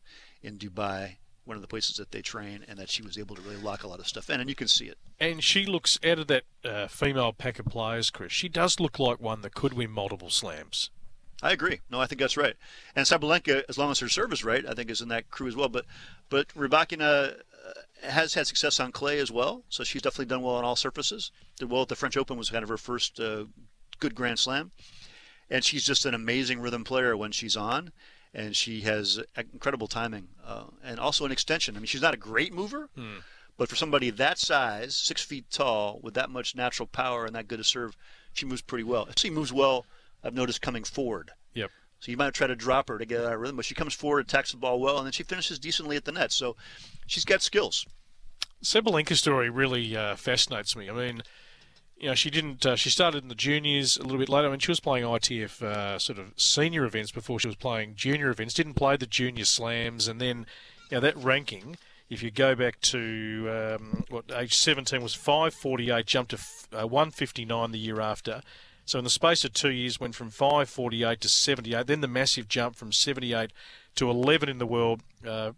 in Dubai, one of the places that they train, and that she was able to really lock a lot of stuff in, and you can see it. And she looks out of that uh, female pack of players, Chris. She does look like one that could win multiple slams. I agree. No, I think that's right. And Sabalenka, as long as her serve is right, I think is in that crew as well. But but Rybakina uh, has had success on clay as well, so she's definitely done well on all surfaces. Did well at the French Open was kind of her first uh, good Grand Slam, and she's just an amazing rhythm player when she's on, and she has incredible timing uh, and also an extension. I mean, she's not a great mover. But for somebody that size, six feet tall, with that much natural power and that good a serve, she moves pretty well. She moves well. I've noticed coming forward. Yep. So you might try to drop her to get out of rhythm, but she comes forward, attacks the ball well, and then she finishes decently at the net. So she's got skills. Sabalenka's story really uh, fascinates me. I mean, you know, she didn't. Uh, she started in the juniors a little bit later. I mean, she was playing ITF uh, sort of senior events before she was playing junior events. Didn't play the junior slams, and then, you know, that ranking. If you go back to um, what age 17 was 548, jumped to f- uh, 159 the year after. So in the space of two years, went from 548 to 78. Then the massive jump from 78 to 11 in the world uh,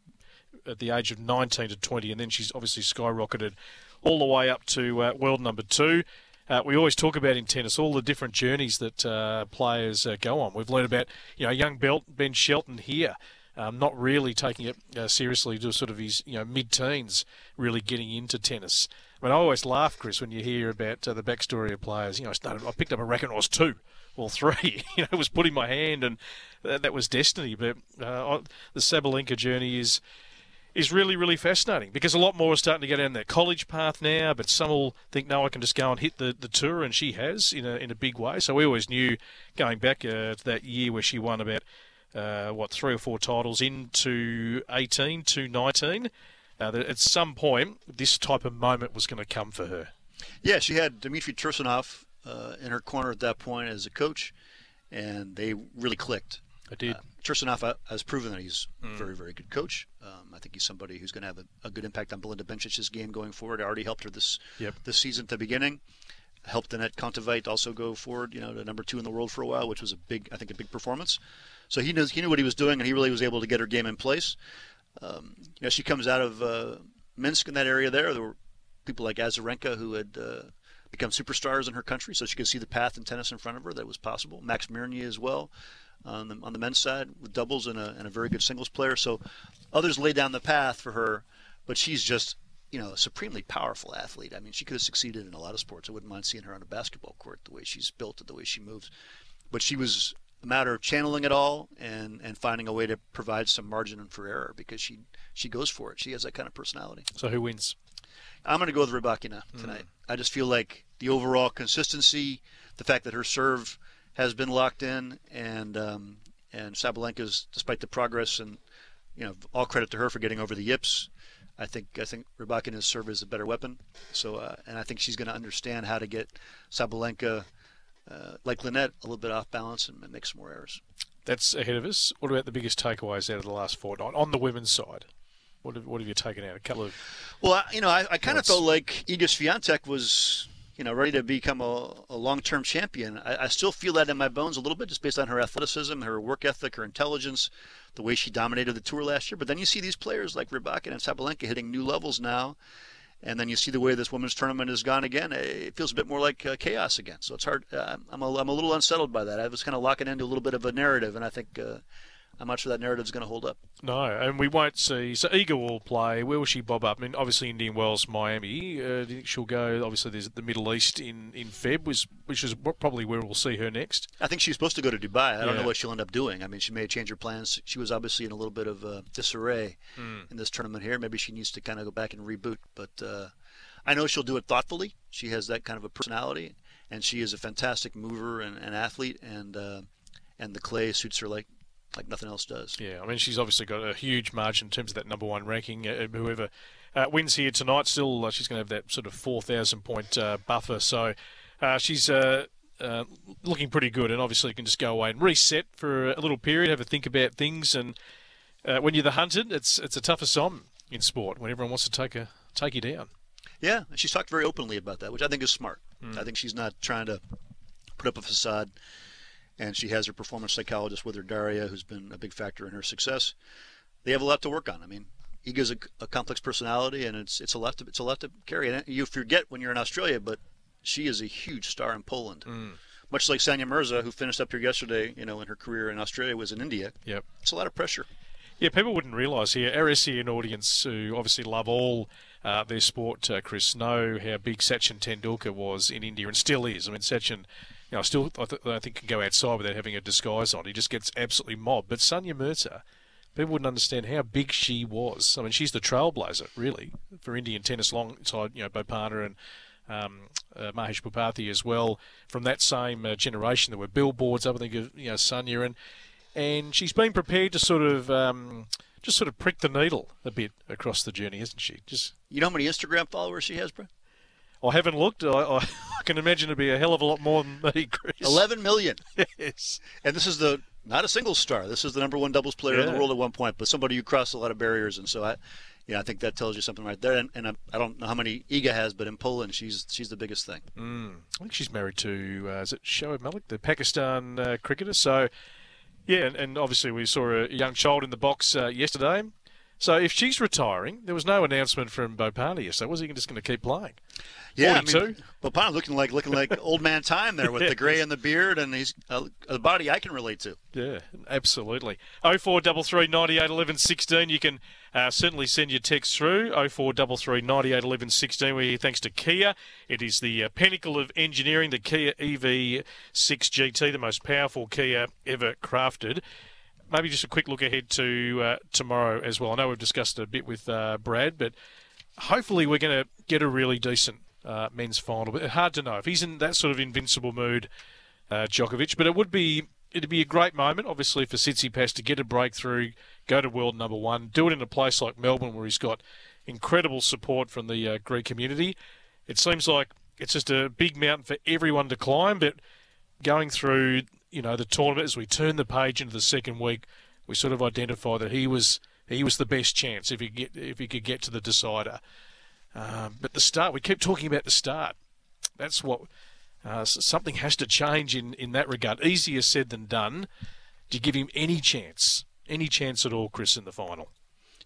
at the age of 19 to 20, and then she's obviously skyrocketed all the way up to uh, world number two. Uh, we always talk about in tennis all the different journeys that uh, players uh, go on. We've learned about you know young Belt Ben Shelton here, um, not really taking it uh, seriously to sort of his you know mid-teens, really getting into tennis. I mean, I always laugh, Chris, when you hear about uh, the backstory of players. You know, I started, I picked up a racket was two or three. You know, it was put in my hand, and that, that was destiny. But uh, the Sabalenka journey is is really, really fascinating because a lot more are starting to go down that college path now, but some will think, no, I can just go and hit the, the tour, and she has in a, in a big way. So we always knew going back uh, to that year where she won about, uh, what, three or four titles into 18 to 19, uh, that at some point this type of moment was going to come for her. Yeah, she had Dmitry Tursunov uh, in her corner at that point as a coach, and they really clicked. I did. Uh, Tursunov uh, has proven that he's a very, very good coach. Um, I think he's somebody who's going to have a, a good impact on Belinda Bencic's game going forward. I already helped her this Yep. this season at the beginning. helped Anett Kontaveit also go forward, you know, to number two in the world for a while, which was a big, I think, a big performance. So he knows he knew what he was doing, and he really was able to get her game in place. Um, you know, she comes out of uh, Minsk in that area there. There were people like Azarenka who had uh, become superstars in her country, so she could see the path in tennis in front of her that was possible. Max Mirnyi as well on the, on the men's side with doubles and a, and a very good singles player. So others laid down the path for her, but she's just you know a supremely powerful athlete. I mean, she could have succeeded in a lot of sports. I wouldn't mind seeing her on a basketball court the way she's built, it the way she moves. But she was a matter of channeling it all and, and finding a way to provide some margin for error because she she goes for it. She has that kind of personality. So who wins? I'm going to go with Rybakina tonight. Mm. I just feel like the overall consistency, the fact that her serve has been locked in, and um, and Sabalenka's, despite the progress and you know, all credit to her for getting over the yips. I think I think Rybakina's serve is a better weapon. So uh, and I think she's going to understand how to get Sabalenka, uh, like Linette, a little bit off balance and, make some more errors. That's ahead of us. What about the biggest takeaways out of the last fortnight on the women's side? What have, what have you taken out? A couple of. Well, you know, I, I kind of felt like Iga Swiatek was you know, ready to become a, a long-term champion. I, I, still feel that in my bones a little bit, just based on her athleticism, her work ethic, her intelligence, the way she dominated the tour last year. But then you see these players like Rybakina and Sabalenka hitting new levels now, and then you see the way this women's tournament has gone again. It feels a bit more like uh, chaos again. So it's hard. Uh, I'm, a, I'm a little unsettled by that. I was kind of locking into a little bit of a narrative, and I think uh, I'm not sure that narrative is going to hold up. No, and we won't see. So Iga will play. Where will she bob up? I mean, obviously Indian Wells, Miami. Uh, do you think she'll go? Obviously, there's the Middle East in in Feb, which, which is probably where we'll see her next. I think she's supposed to go to Dubai. I don't know what she'll end up doing. I mean, she may change her plans. She was obviously in a little bit of uh, disarray mm. in this tournament here. Maybe she needs to kind of go back and reboot. But uh, I know she'll do it thoughtfully. She has that kind of a personality, and she is a fantastic mover and, and athlete, and uh, and the clay suits her like like nothing else does. Yeah, I mean, she's obviously got a huge margin in terms of that number one ranking. Uh, whoever uh, wins here tonight, still uh, she's going to have that sort of 4,000 point uh, buffer. So uh, she's uh, looking pretty good, and obviously can just go away and reset for a little period, have a think about things. And when you're the hunted, it's it's a tough assignment in sport when everyone wants to take a take you down. Yeah, she's talked very openly about that, which I think is smart. Mm. I think she's not trying to put up a facade and she has her performance psychologist with her, Daria, who's been a big factor in her success. They have a lot to work on. I mean, Iga's a, a complex personality, and it's it's a lot to it's a lot to carry. And you forget when you're in Australia, but she is a huge star in Poland. Mm. Much like Sania Mirza, who finished up here yesterday, you know, in her career in Australia, was in India. Yep, it's a lot of pressure. Yeah, people wouldn't realise here. Our SEN audience, who obviously love all uh, their sport, uh, Chris, know how big Sachin Tendulkar was in India and still is. I mean, Sachin know, still I, th- I think can go outside without having a disguise on. He just gets absolutely mobbed. But Sania Mirza, people wouldn't understand how big she was. I mean, she's the trailblazer, really, for Indian tennis alongside, you know, Bopanna and um, uh, Mahesh Bhupathi as well. From that same uh, generation, there were billboards up, I think, of, you know, Sania. And, and she's been prepared to sort of... Um, just sort of prick the needle a bit across the journey, isn't she? Just you know how many Instagram followers she has, bro? I haven't looked. I, I, can imagine it'd be a hell of a lot more than me, Chris. 11 million. Yes. And this is the not a single star. This is the number one doubles player yeah. in the world at one point, but somebody who crossed a lot of barriers. And so I, yeah, I think that tells you something right there. And, and I, I, don't know how many Iga has, but in Poland, she's she's the biggest thing. Mm. I think she's married to uh, is it Shoaib Malik, the Pakistan uh, cricketer. So. Yeah, and, and, obviously we saw a young child in the box uh, yesterday. So if she's retiring, there was no announcement from Bopanna yesterday. Was he just going to keep playing? Yeah, 42? I mean, Bopanna looking like looking like old man time there with the grey and the beard, and he's a, a, body I can relate to. Yeah, absolutely. Oh four double three ninety eight eleven sixteen. You can uh, certainly send your text through oh four double three ninety eight eleven sixteen. We thanks to Kia. It is the uh, pinnacle of engineering, the Kia EV6 GT, the most powerful Kia ever crafted maybe just a quick look ahead to uh, tomorrow as well. I know we've discussed it a bit with uh, Brad, but hopefully we're going to get a really decent uh, men's final. But hard to know if he's in that sort of invincible mood, uh, Djokovic. But it would be it'd be a great moment, obviously, for Tsitsipas to get a breakthrough, go to world number one, do it in a place like Melbourne where he's got incredible support from the uh, Greek community. It seems like it's just a big mountain for everyone to climb, but going through you know the tournament as we turn the page into the second week, we sort of identify that he was he was the best chance if he get if he could get to the decider. Um, but the start, we keep talking about the start. That's what Uh, something has to change in, in that regard. Easier said than done. Do you give him any chance? Any chance at all, Chris, in the final?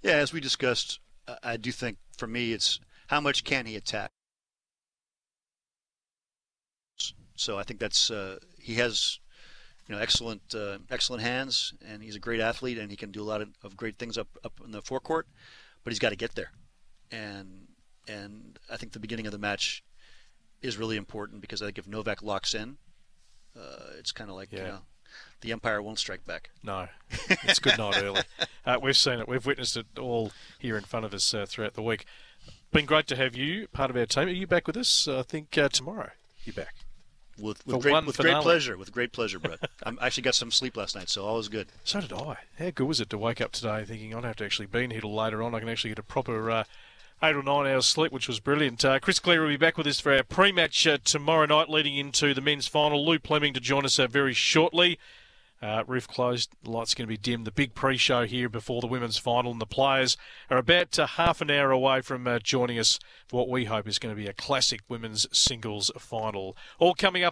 Yeah, as we discussed, I do think for me it's how much can he attack. So I think that's uh, he has you know excellent uh, excellent hands and he's a great athlete and he can do a lot of, of great things up up in the forecourt, but he's got to get there, and and I think the beginning of the match is really important because I think if Novak locks in, uh, it's kind of like yeah. you know the Empire won't strike back. No, it's good night early. Uh, we've seen it. We've witnessed it all here in front of us uh, throughout the week. Been great to have you part of our team. Are you back with us? I think uh, tomorrow you're back. With, with, great, with great, pleasure, with great pleasure, Brett. I actually got some sleep last night, so all was good. So did I. How good was it to wake up today thinking I'd have to actually be in here till later on? I can actually get a proper uh, eight or nine hours sleep, which was brilliant. Uh, Chris Clarey will be back with us for our pre-match uh, tomorrow night, leading into the men's final. Lou Plemming to join us uh, very shortly. Uh, roof closed, the lights going to be dim. The big pre-show here before the women's final, and the players are about uh, half an hour away from uh, joining us for what we hope is going to be a classic women's singles final. All coming up.